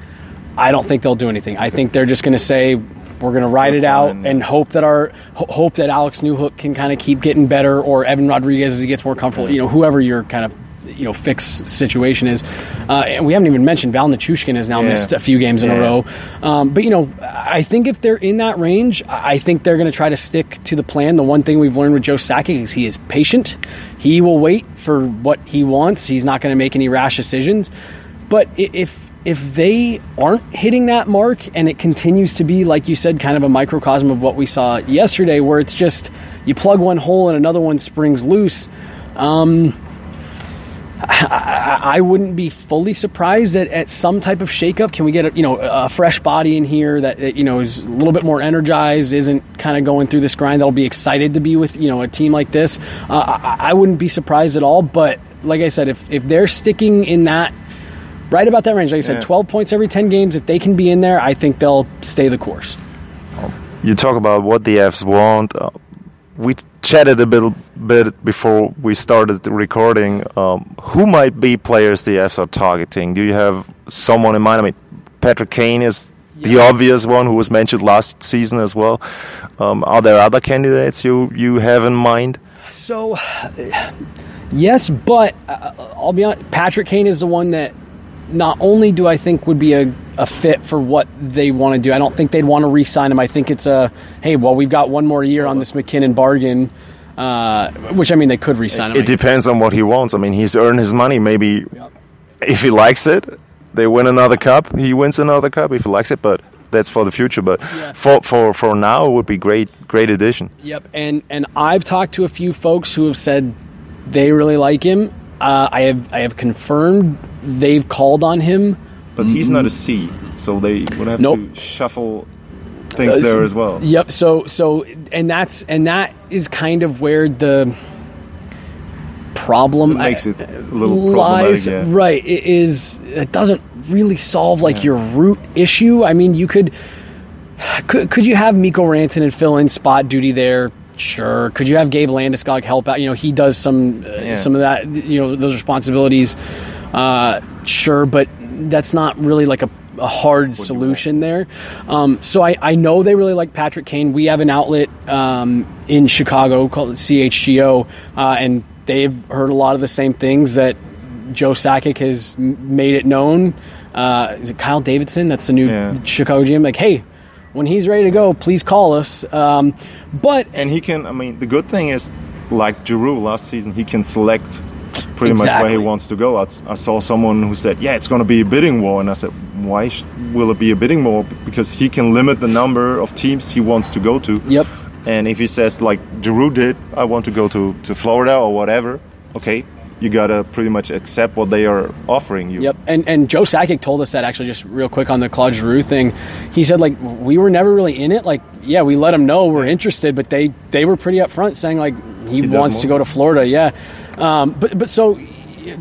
I don't think they'll do anything. I think they're just going to say we're going to ride we're it out and hope that our hope that Alex Newhook can kind of keep getting better or Evan Rodrigues as he gets more comfortable. Yeah. You know, whoever your kind of you know fix situation is. Uh, and we haven't even mentioned Val Nichushkin has now yeah. missed a few games in yeah. a row. Um, but you know, I think if they're in that range, I think they're going to try to stick to the plan. The one thing we've learned with Joe Sakic is he is patient. He will wait for what he wants. He's not going to make any rash decisions. But if if they aren't hitting that mark and it continues to be like you said kind of a microcosm of what we saw yesterday where it's just you plug one hole and another one springs loose um, I, I, wouldn't be fully surprised at, at some type of shakeup. Can we get a, you know a fresh body in here that, that you know is a little bit more energized, isn't kind of going through this grind? That'll be excited to be with you know a team like this. Uh, I, I, wouldn't be surprised at all. But like I said, if if they're sticking in that right about that range, like I said, yeah. twelve points every ten games, if they can be in there, I think they'll stay the course. You talk about what the Avs want. Uh, we chatted a bit, bit before we started the recording. Um, who might be players the Avs are targeting? Do you have someone in mind? I mean, Patrick Kane is yeah. the obvious one who was mentioned last season as well. Um, are there other candidates you, you have in mind? So, *sighs* yes, but uh, I'll be honest. Patrick Kane is the one that not only do I think would be a, a fit for what they want to do, I don't think they'd want to re sign him. I think it's a, hey, well, we've got one more year on this MacKinnon bargain. Uh, which I mean, they could re-sign him. It depends on what he wants. I mean, he's earned his money. Maybe yep. if he likes it, they win another cup. He wins another cup if he likes it. But that's for the future. But Yeah. for for for now, it would be great great addition. Yep, and and I've talked to a few folks who have said they really like him. Uh, I have I have confirmed they've called on him. But he's not a C, so they would have Nope. to shuffle things Uh, there as well. Yep. So so and that's and that is kind of where the problem It makes it a little lies. Yeah. Right. It is. It doesn't really solve like your root issue. I mean, you could could could you have Mikko Rantanen fill in spot duty there? Sure. Could you have Gabe Landeskog help out? You know, he does some uh, Yeah. some of that. You know, those responsibilities. Uh, sure, but that's not really like a, a hard solution there. Um, so I, I know they really like Patrick Kane. We have an outlet um, in Chicago called CHGO, uh, and they've heard a lot of the same things that Joe Sakic has made it known. Uh, is it Kyle Davidson? That's the new Yeah. Chicago GM. Like, hey, when he's ready to go, please call us. Um, but And he can. I mean, the good thing is, like Giroux last season, he can select pretty much where he wants to go. I, I saw someone who said, "Yeah, it's going to be a bidding war," and I said, "Why sh- will it be a bidding war? Because he can limit the number of teams he wants to go to." Yep. And if he says, like Giroux did, "I want to go to to Florida or whatever," okay, you gotta pretty much accept what they are offering you. Yep, and and Joe Sakic told us that actually just real quick on the Claude Giroux thing. He said like we were never really in it. Like yeah, we let them know we're interested, but they they were pretty upfront saying like he, does wants to go to Florida. Yeah, um, but but so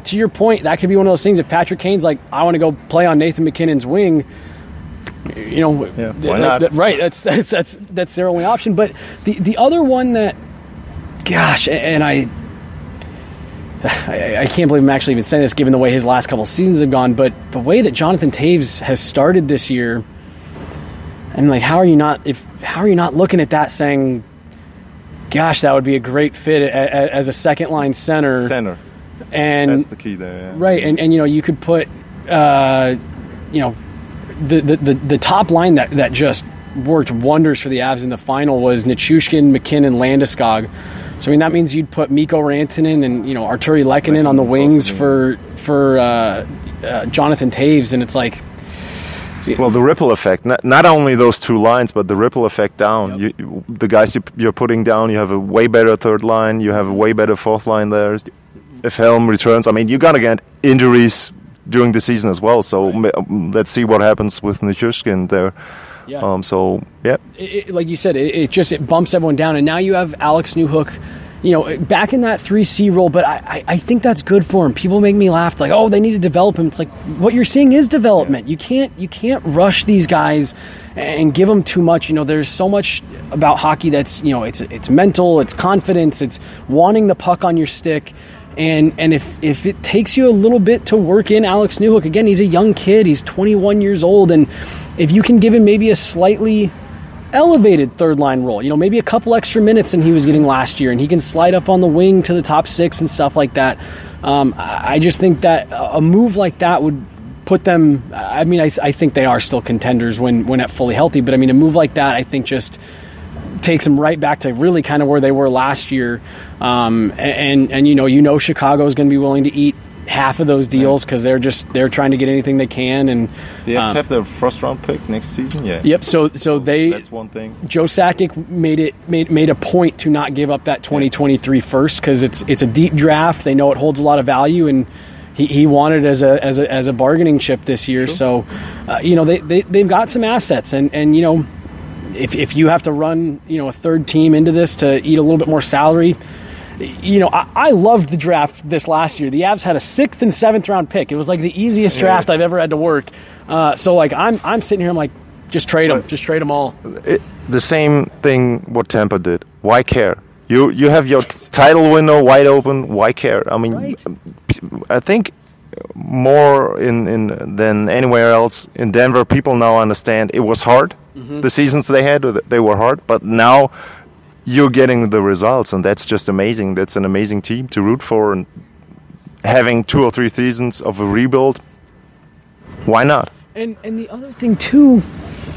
to your point, that could be one of those things. If Patrick Kane's like I want to go play on Nathan MacKinnon's wing. You know, Yeah, why that- not? that- right? That's *laughs* that's that's that's their only option. But the the other one that, gosh, and I *sighs* I, I can't believe I'm actually even saying this given the way his last couple seasons have gone, but the way that Jonathan Toews has started this year, I'm like, how are you not if how are you not looking at that saying, gosh, that would be a great fit a, a, as a second line center, Center. and That's the key there. Yeah. right, and and you know you could put, uh, you know, the, the the the top line that that just worked wonders for the Avs in the final was Nichushkin, MacKinnon, Landeskog. So I mean that means you'd put Mikko Rantanen and you know Artturi Lehkonen on the wings for for uh, uh, Jonathan Toews, and it's like Well, the ripple effect, not, not only those two lines, but the ripple effect down. You, you- the guys you, you're putting down, you have a way better third line, you have a way better fourth line there. If Helm returns, I mean, you're going to get injuries during the season as well. So m- um, let's see what happens with Nichushkin there. Yeah. Um, so, yeah. it, it- like you said, it, it just it bumps everyone down, and now you have Alex Newhook, you know, back in that three C role. But I, I, I think that's good for him. People make me laugh, like, oh, they need to develop him. It's like what you're seeing is development. You can't you can't rush these guys and give them too much. You know, there's so much about hockey that's you know it's it's mental, it's confidence, it's wanting the puck on your stick. And and if if it takes you a little bit to work in Alex Newhook, again, he's a young kid. He's 21 years old, and if you can give him maybe a slightly elevated third line role, you know, maybe a couple extra minutes than he was getting last year, and he can slide up on the wing to the top six and stuff like that. Um, I just think that a move like that would put them. I mean, I, I think they are still contenders when when at fully healthy, but I mean, a move like that, I think just takes them right back to really kind of where they were last year. Um, and, and and you know, you know, Chicago is going to be willing to eat half of those deals because they're just they're trying to get anything they can. And The Avs um, have their first round pick next season? Yeah. yep. So so they That's one thing. Joe Sakic made it made made a point to not give up that 2023 first because it's it's a deep draft. They know it holds a lot of value and. He, he wanted as a, as a as a bargaining chip this year, so uh, you know they, they they've got some assets, and, and you know if, if you have to run you know a third team into this to eat a little bit more salary, you know I, I loved the draft this last year. The Avs had a sixth and seventh round pick. It was like the easiest draft I've ever had to work. Uh, so like I'm I'm sitting here I'm like just trade them, But- just trade them all. it, the same thing what Tampa did. Why care? You you have your t- title window wide open. Why care? I mean, Right. I think more in, in than anywhere else in Denver, people now understand it was hard. The seasons they had, they were hard, but now you're getting the results, and that's just amazing. That's an amazing team to root for, and having two or three seasons of a rebuild. Why not? And and the other thing too,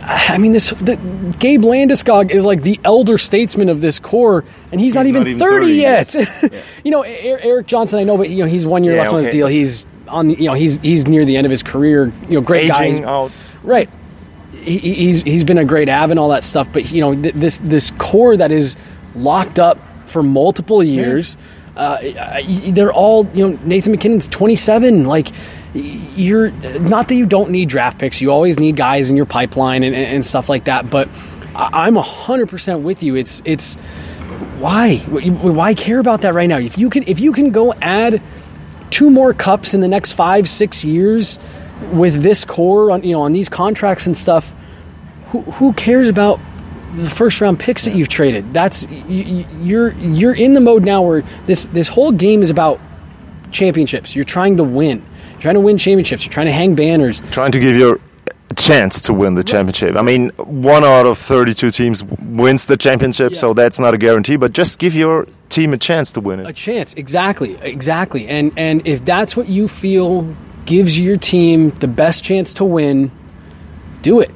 I mean this the, Gabe Landeskog is like the elder statesman of this core, and he's, not, even not even 30, 30 yet. *laughs* *laughs* you know, Erik Johnson, I know, but you know he's one year Yeah, left on his deal. He's on, you know, he's he's near the end of his career. You know, great guy. Out. Right. He, he's he's been a great av and all that stuff. But you know, th- this this core that is locked up for multiple years. Uh, they're all you know. Nathan MacKinnon's 27. Like you're not that you don't need draft picks. You always need guys in your pipeline and, and stuff like that. But I'm hundred percent with you. It's it's why why care about that right now? If you can if you can go add two more cups in the next five six years with this core on you know on these contracts and stuff, who, who cares about the first round picks that you've traded? That's you, you're you're in the mode now where this this whole game is about championships. You're trying to win. You're trying to win championships. You're trying to hang banners. Trying to give your chance to win the championship. I mean, one out of 32 teams wins the championship, yeah. so that's not a guarantee, but just give your team a chance to win it. A chance, exactly. Exactly. And and if that's what you feel gives your team the best chance to win, do it.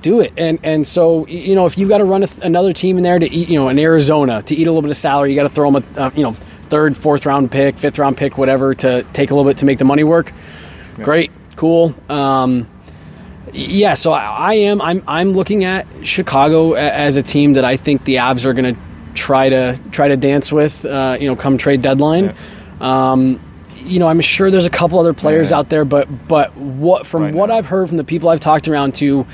Do it. And and so you know, if you've got to run a, another team in there to eat, you know, in Arizona to eat a little bit of salary, you got to throw them a, you know, third, fourth round pick, fifth round pick, whatever to take a little bit to make the money work. Yeah. Great. Cool. Um, yeah, so I, am. I'm. I'm looking at Chicago as a team that I think the Avs are going to try to try to dance with. Uh, you know, come trade deadline. Yeah. Um, you know, I'm sure there's a couple other players yeah. out there, but but what from right what now. I've heard from the people I've talked around to,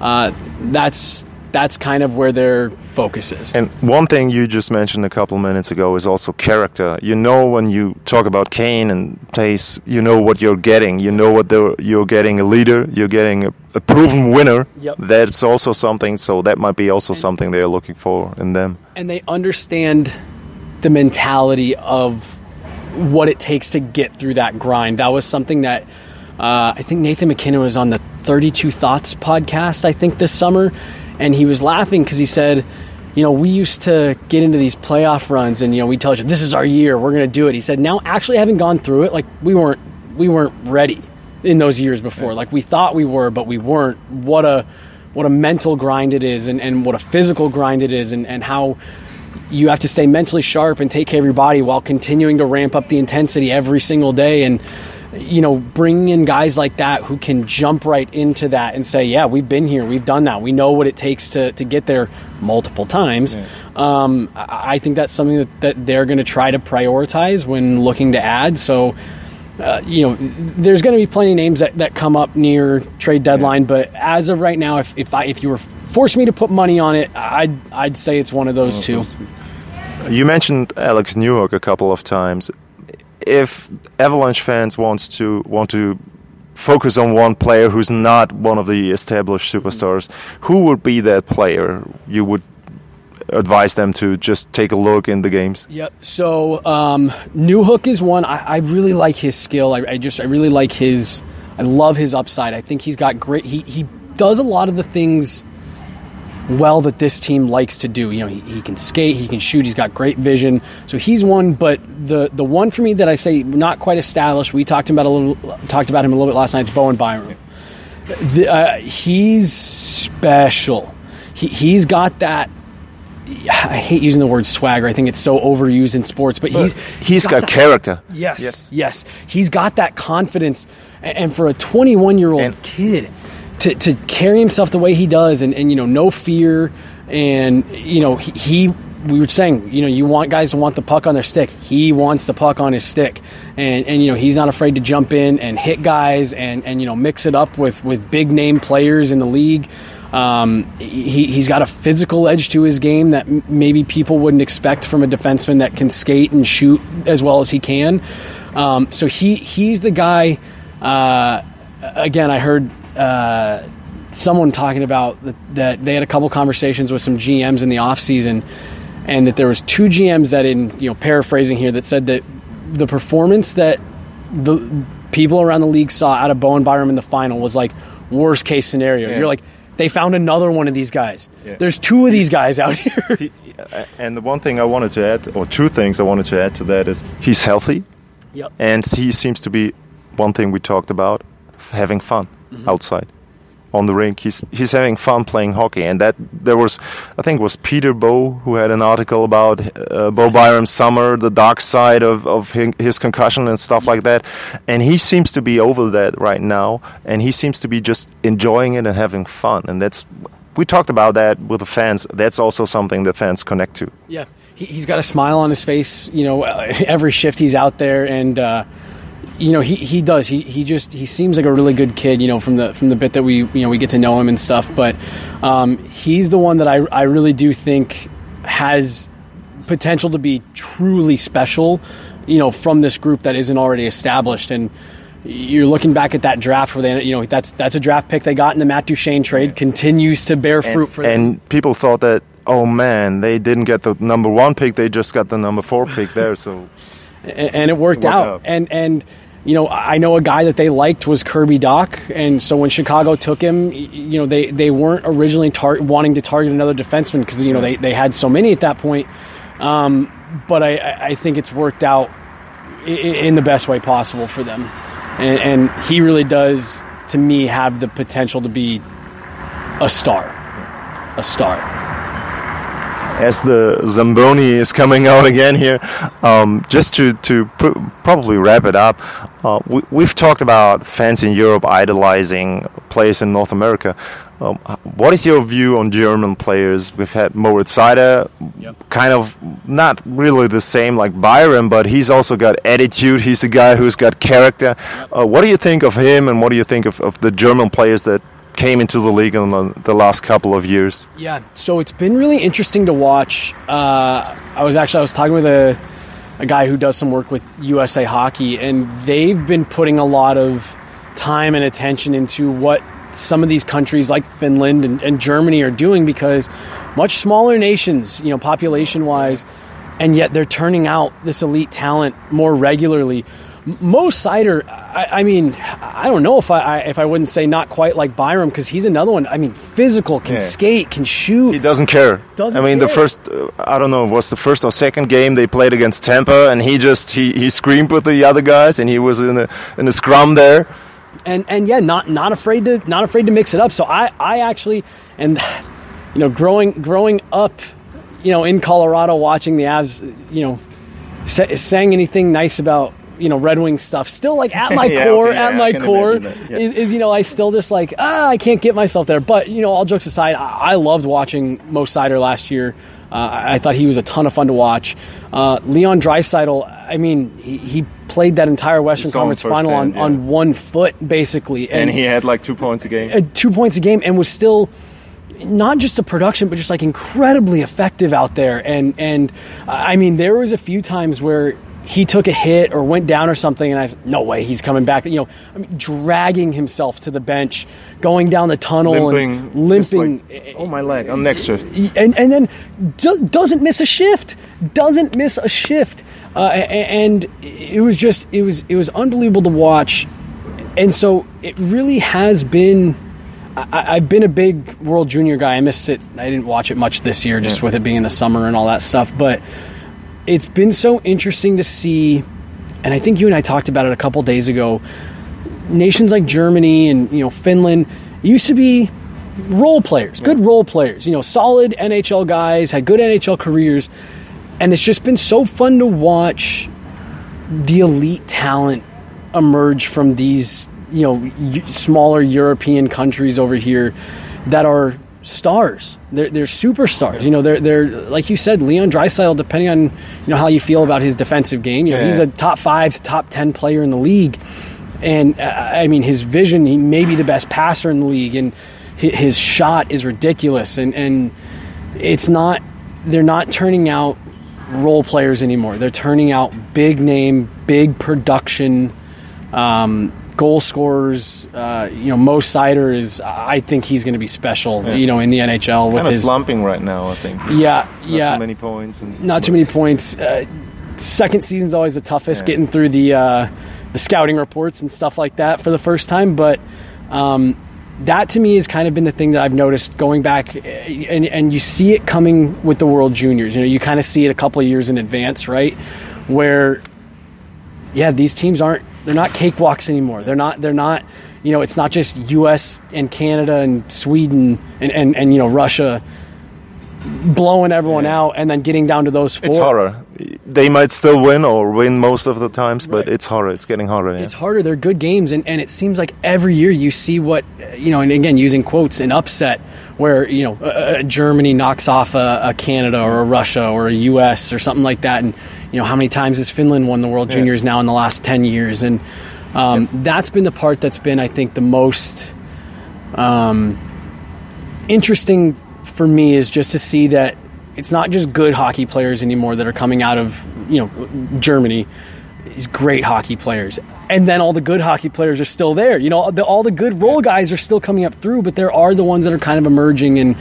uh, that's that's kind of where their focus is. And one thing you just mentioned a couple minutes ago is also character. You know, when you talk about Kane and Pace, you know what you're getting. You know what you're getting a leader. You're getting a, a proven winner. Yep. That's also something. So that might be also and, something they're looking for in them. And they understand the mentality of what it takes to get through that grind. That was something that. Uh, I think Nathan MacKinnon was on the 32 Thoughts podcast, I think, this summer and he was laughing because he said, you know, we used to get into these playoff runs, and you know, we tell you this is our year, we're going to do it. He said, now actually having gone through it, like we weren't we weren't ready in those years before. Like we thought we were, but we weren't. What a what a mental grind it is, and, and what a physical grind it is, and, and how you have to stay mentally sharp and take care of your body while continuing to ramp up the intensity every single day. And you know, bringing in guys like that who can jump right into that and say, yeah, we've been here, we've done that, we know what it takes to, to get there multiple times. Yeah. Um, I think that's something that, that they're going to try to prioritize when looking to add. So, uh, you know, there's going to be plenty of names that, that come up near trade deadline, yeah. but as of right now, if if, I, if you were forced me to put money on it, I'd I'd say it's one of those two. You mentioned Alex Newhook a couple of times if Avalanche fans wants to want to focus on one player who's not one of the established superstars, who would be that player you would advise them to just take a look in the games? Yep. So um, Newhook is one. I, I, really like his skill. I, I, just I really like his. I love his upside. I think he's got great. He he does a lot of the things well that this team likes to do. You know, he, he, can skate, he can shoot, he's got great vision. So he's one. But the the one for me that I say not quite established. We talked about a little talked about him a little bit last night. It's Bowen Byram. The, uh, he's special. He he's got that. I hate using the word swagger. I think it's so overused in sports, but he's he's got, got character. Yes, yes, yes. He's got that confidence, and for a 21 year old kid, to, to carry himself the way he does and, and you know no fear and you know he, he, we were saying you know you want guys to want the puck on their stick he wants the puck on his stick and and you know he's not afraid to jump in and hit guys and and you know mix it up with with big name players in the league um, he, he's got a physical edge to his game that m- maybe people wouldn't expect from a defenseman that can skate and shoot as well as he can. Um, so he he's the guy. Uh, again, I heard uh, someone talking about that, that, they had a couple conversations with some GMs in the off season, and that there was two GMs that, in you know, paraphrasing here, that said that the performance that the people around the league saw out of Bowen Byram in the final was like worst case scenario. Yeah. You're like, they found another one of these guys. Yeah. There's two of these guys out here. *laughs* He, and the one thing I wanted to add, or two things I wanted to add to that is he's healthy. Yep. And he seems to be one thing we talked about, having fun mm-hmm. outside. on the rink. He's he's having fun playing hockey, and that there was, I think, it was Peter Baugh who had an article about uh, Bo Byram's summer, the dark side of of his concussion and stuff like that, and he seems to be over that right now, and he seems to be just enjoying it and having fun, and that's we talked about that with the fans. That's also something the fans connect to. Yeah, he, has got a smile on his face. You know, every shift he's out there, and uh, you know he, he does. He, he just he seems like a really good kid. You know, from the from the bit that we you know we get to know him and stuff. But um, he's the one that I I really do think has potential to be truly special. You know, from this group that isn't already established and you're looking back at that draft where they, you know, that's that's a draft pick they got in the Matt Duchene trade, continues to bear fruit and, for them. And people thought that, oh man, they didn't get the number one pick, they just got the number four pick there. So, *laughs* and, and, it worked, it worked out. out. And and you know, I know a guy that they liked was Kirby Dach, and so when Chicago took him, you know, they they weren't originally tar- wanting to target another defenseman because you know they they had so many at that point. Um, but I I think it's worked out in the best way possible for them. And, and he really does to me have the potential to be a star, a star as the Zamboni is coming *laughs* out again here, um, just to, to pr- probably wrap it up, uh, we, have talked about fans in Europe idolizing players in North America. Um, what is your view on German players? We've had Moritz Seider, yep. kind of not really the same like Byram, but he's also got attitude. He's a guy who's got character. Yep. Uh, what do you think of him, and what do you think of, of the German players that came into the league in the, the, last couple of years? Yeah, so it's been really interesting to watch. Uh, I was actually I was talking with a a guy who does some work with USA Hockey, and they've been putting a lot of time and attention into what some of these countries like Finland and, and Germany are doing because much smaller nations, you know, population wise, and yet they're turning out this elite talent more regularly. Mo Seider, I, I, mean, I don't know if I, I, if I wouldn't say not quite like Byram because he's another one. I mean, physical, can yeah. skate, can shoot. He doesn't care. Doesn't I mean, care. the first, uh, I don't know, was the first or second game they played against Tampa, and he just he, he screamed with the other guys, and he was in a in a scrum there and and yeah, not not afraid to not afraid to mix it up. So I I actually and you know growing growing up, you know in Colorado watching the Avs, you know, say, saying anything nice about you know Red Wing stuff. Still like at my *laughs* yeah, core, okay, yeah, at my core yeah. is, is, you know I still just like ah I can't get myself there. But you know all jokes aside, I, I loved watching Mo Seider last year. Uh, I thought he was a ton of fun to watch. Uh, Leon Draisaitl, I mean, he, he, played that entire Western Conference final on, yeah. on one foot, basically. And, and, he had like two points a game. Uh, two points a game and was still not just a production, but just like incredibly effective out there. And, and I mean, there was a few times where he took a hit or went down or something, and I said, "No way, he's coming back." You know, I mean, dragging himself to the bench, going down the tunnel, limping, and limping. Like, oh my leg! On next shift, and and then do, doesn't miss a shift, doesn't miss a shift, uh, and it was just it was it was unbelievable to watch, and so it really has been. I, have been a big World Junior guy. I missed it. I didn't watch it much this year, just yeah. with it being in the summer and all that stuff, but it's been so interesting to see, and I think you and I talked about it a couple days ago. Nations like Germany and you know Finland used to be role players, good role players, you know, solid NHL guys, had good NHL careers, and it's just been so fun to watch the elite talent emerge from these, you know, smaller European countries over here that are stars. They're, they're superstars. You know, they're they're like you said, Leon Draisaitl. Depending on you know how you feel about his defensive game, you know, yeah. he's a top five, top ten player in the league. And uh, I mean, his vision. He may be the best passer in the league, and his shot is ridiculous. And and it's not. They're not turning out role players anymore. They're turning out big name, big production. Um, goal scorers. Uh, you know, Mo Seider is. I think he's going to be special. Yeah. You know, in the NHL with kind his slumping right now. I think. Yeah, not yeah. Too many points. And, not too many points. Uh, second season's always the toughest, yeah. getting through the uh, the scouting reports and stuff like that for the first time. But um, that to me has kind of been the thing that I've noticed going back, and, and you see it coming with the World Juniors. You know, you kind of see it a couple of years in advance, right? Where, yeah, these teams aren't they're not cakewalks anymore. They're not. They're not. You know, it's not just U.S. and Canada and Sweden and, and, and you know Russia blowing everyone Yeah. out and then getting down to those four. It's harder. They might still win or win most of the times, but Right. it's harder. It's getting harder. Yeah. It's harder. They're good games, and, and it seems like every year you see what you know. And again, using quotes, an upset where you know uh, Germany knocks off a, a Canada or a Russia or a U.S. or something like that. And you know how many times has Finland won the World Yeah. Juniors now in the last ten years? And um, that's been the part that's been, I think, the most um, interesting for me is just to see that it's not just good hockey players anymore that are coming out of you know Germany. These great hockey players, and then all the good hockey players are still there. You know, the, all the good role guys are still coming up through, but there are the ones that are kind of emerging and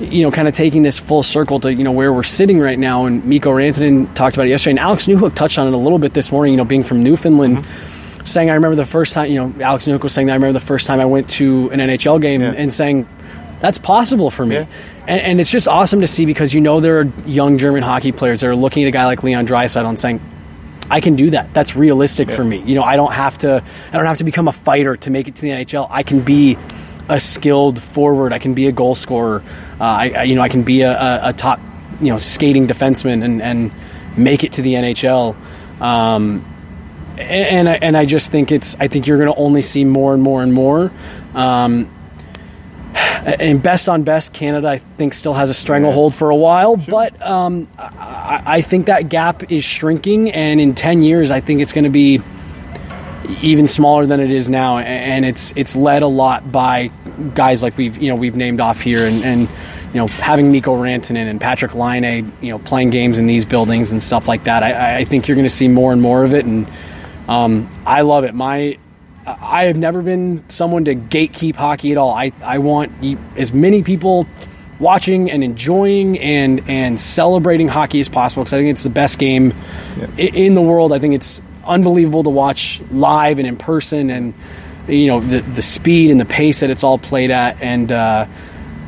you know, kind of taking this full circle to you know where we're sitting right now. And Mikko Rantanen talked about it yesterday, and Alex Newhook touched on it a little bit this morning. You know, being from Newfoundland, mm-hmm. saying I remember the first time. You know, Alex Newhook was saying that I remember the first time I went to an NHL game Yeah. and saying that's possible for me. Yeah. And, and it's just awesome to see because you know there are young German hockey players that are looking at a guy like Leon Draisaitl and saying, I can do that. That's realistic for me. You know, I don't have to. I don't have to become a fighter to make it to the NHL. I can be a skilled forward. I can be a goal scorer. Uh, I, I, you know, I can be a, a, a top, you know, skating defenseman and, and make it to the NHL. Um, and I, and I just think it's. I think you're going to only see more and more and more. Um, *sighs* and best on best, Canada I think still has a stranglehold for a while, but um, I, I think that gap is shrinking, and in ten years, I think it's going to be even smaller than it is now, and it's it's led a lot by guys like we've you know we've named off here, and, and you know having Nico Rantanen and Patrik Laine, you know playing games in these buildings and stuff like that. I, I think you're going to see more and more of it, and um, I love it. My I have never been someone to gatekeep hockey at all. I, I want as many people watching and enjoying and and celebrating hockey as possible because I think it's the best game i- in the world. I think it's unbelievable to watch live and in person, and you know the the speed and the pace that it's all played at, and uh,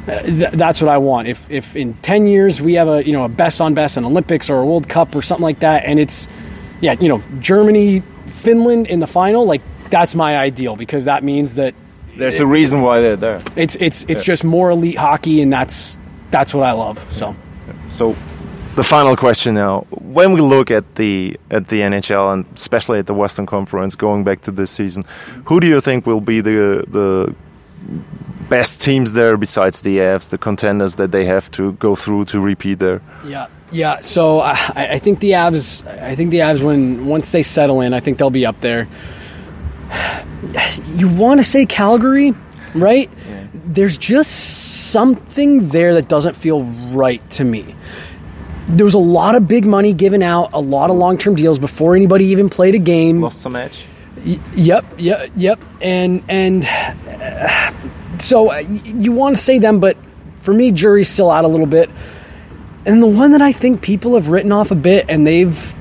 th- that's what I want. If if in ten years we have a you know a best on best, an Olympics or a World Cup or something like that, and it's yeah you know Germany, Finland in the final, like that's my ideal because that means that There's a reason why they're there. it's it's it's just more elite hockey, and that's that's what I love. So. So, the final question now: When we look at the at the NHL and especially at the Western Conference, going back to this season, who do you think will be the the best teams there besides the Avs, the contenders that they have to go through to repeat there? Yeah, yeah. So I, I think the Avs. I think the Avs, when once they settle in, I think they'll be up there. *sighs* You want to say Calgary, right? There's just something there that doesn't feel right to me. There was a lot of big money given out, a lot of long-term deals before anybody even played a game. Lost some edge. Y- Yep, yep, yep. And and uh, so uh, you want to say them, but for me, jury's still out a little bit. And the one that I think people have written off a bit, and they've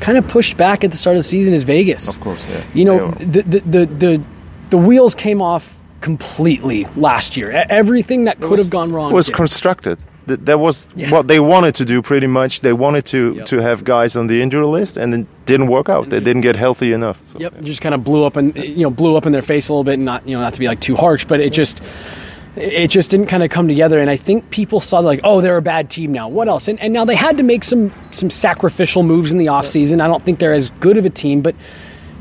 kind of pushed back at the start of the season is Vegas. Of course, yeah. You know, the the the the, the wheels came off completely last year. Everything that could was- have gone wrong was did. constructed. Th- That was Yeah. what they wanted to do pretty much. They wanted to, Yep. to have guys on the injury list, and it didn't work out. They didn't get healthy enough. So, Yep, just kind of blew up and you know blew up in their face a little bit. and Not you know not to be like too harsh, but it just it just didn't kind of come together. And I think people saw like, oh, they're a bad team now. What else? And, and now they had to make some some sacrificial moves in the offseason. I don't think they're as good of a team, but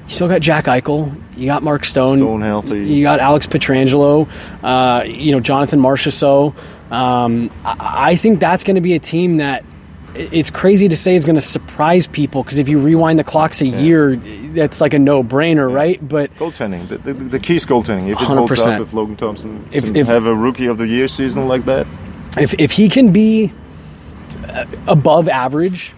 you still got Jack Eichel, you got Mark Stone, Stone healthy. you got Alex Pietrangelo, uh, you know Jonathan Marchessault. Um, I, think that's going to be a team that it's crazy to say is going to surprise people because if you rewind the clocks a year, that's like a no-brainer, right? But Goaltending. The, the, the key is goaltending. If it holds 100%. up, if Logan Thompson If- can if- have a rookie of the year season like that, if if he can be uh, above average,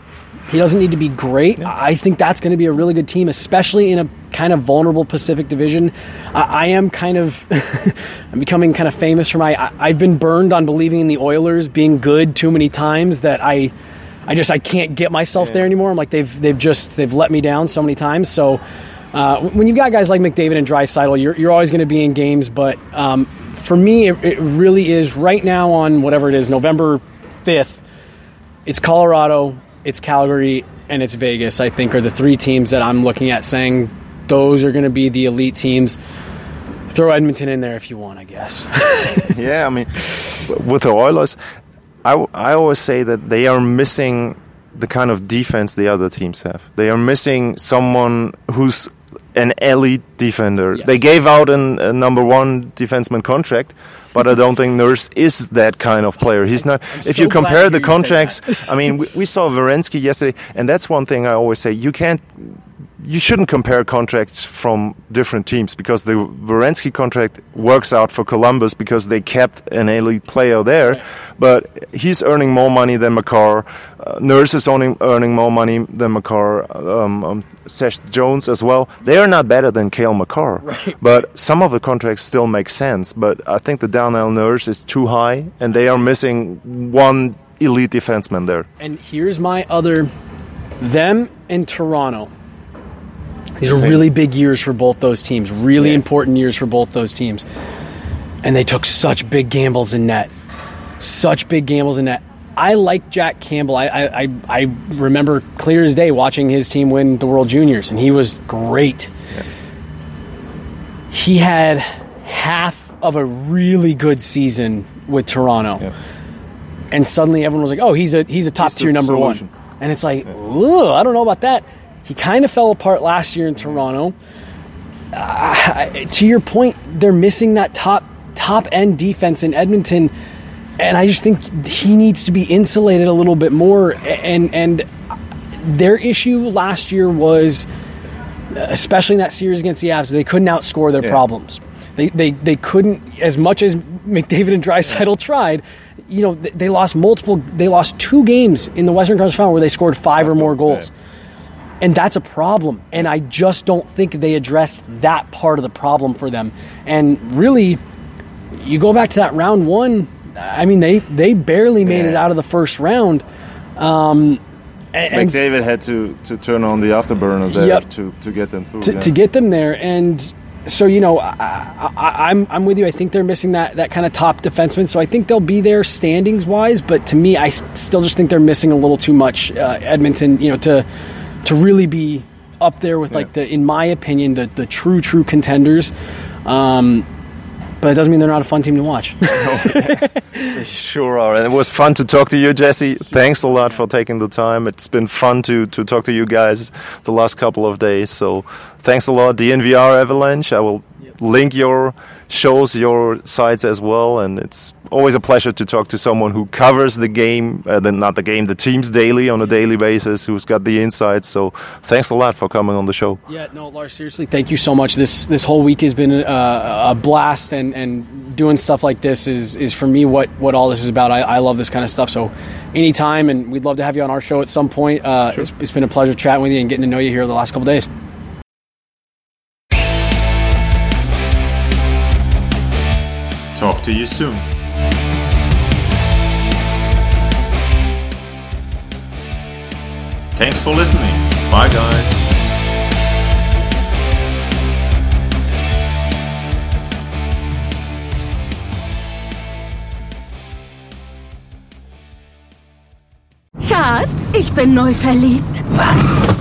he doesn't need to be great. I think that's going to be a really good team, especially in a kind of vulnerable Pacific Division. I, I am kind of, *laughs* I'm becoming kind of famous for my. I, I've been burned on believing in the Oilers being good too many times that I, I just I can't get myself there anymore. I'm like they've they've just they've let me down so many times. So. Uh, when you've got guys like McDavid and Draisaitl, you're, you're always going to be in games. But um, for me, it, it really is right now on whatever it is, November 5th. It's Colorado, it's Calgary, and it's Vegas. I think are the three teams that I'm looking at saying those are going to be the elite teams. Throw Edmonton in there if you want, I guess. *laughs* yeah, I mean, with the Oilers, I, I always say that they are missing the kind of defense the other teams have. They are missing someone who's an elite defender. Yes. They gave out an, a number one defenseman contract, but I don't think Nurse is that kind of player. He's not. if so you compare the hear you say contracts. I mean, we, we saw Werenski yesterday, and that's one thing I always say. You can't. You shouldn't compare contracts from different teams because the Werenski contract works out for Columbus because they kept an elite player there, but he's earning more money than Makar. Uh, Nurse is earning, earning more money than Makar. Um, um, Seth Jones as well. They are not better than Cale Makar, Right. but some of the contracts still make sense. But I think the Darnell Nurse is too high, and they are missing one elite defenseman there. And here's my other them and Toronto. These are really big years for both those teams, really Yeah. important years for both those teams. And they took such big gambles in net. Such big gambles in net. I like Jack Campbell. I, I, I, I remember clear as day watching his team win the World Juniors, and he was great. He had half of a really good season with Toronto and suddenly everyone was like, "Oh, he's a he's a top He's tier number solution. one," and it's like, "Ooh, I don't know about that." He kind of fell apart last year in Toronto. Uh, to your point, they're missing that top top end defense in Edmonton, and I just think he needs to be insulated a little bit more. And and their issue last year was, especially in that series against the Avs, they couldn't outscore their Yeah. problems. They, they, they couldn't as much as McDavid and Draisaitl tried. You know, they, they lost multiple. They lost two games in the Western Conference Final where they scored five or more goals, and that's a problem. And I just don't think they addressed that part of the problem for them. And really, you go back to that round one. I mean, they they barely made it out of the first round. Um, and, McDavid had to, to turn on the afterburner there Yep. to, to get them through. to, yeah. to get them there. And so you know, I, I, I'm I'm with you. I think they're missing that that kind of top defenseman. So I think they'll be there standings wise. But to me, I still just think they're missing a little too much. Uh, Edmonton, you know, to to really be up there with like the, in my opinion, the the true true contenders. Um, but it doesn't mean they're not a fun team to watch. *laughs* Sure are. And it was fun to talk to you, Jesse. Thanks a lot for taking the time. It's been fun to, to talk to you guys the last couple of days. So thanks a lot. DNVR Avalanche. I will link your shows, your sites as well. And it's always a pleasure to talk to someone who covers the game, uh, the, not the game, the teams daily on a daily basis, who's got the insights. So thanks a lot for coming on the show. Yeah, no, Lars, seriously, thank you so much. This this whole week has been a, a blast, and, and doing stuff like this is, is for me what, what all this is about. I, I love this kind of stuff. So, anytime, and we'd love to have you on our show at some point. Uh, it's, it's been a pleasure chatting with you and getting to know you here the last couple days. Talk to you soon. Thanks for listening. Bye, guys. Schatz, ich bin neu verliebt. Was?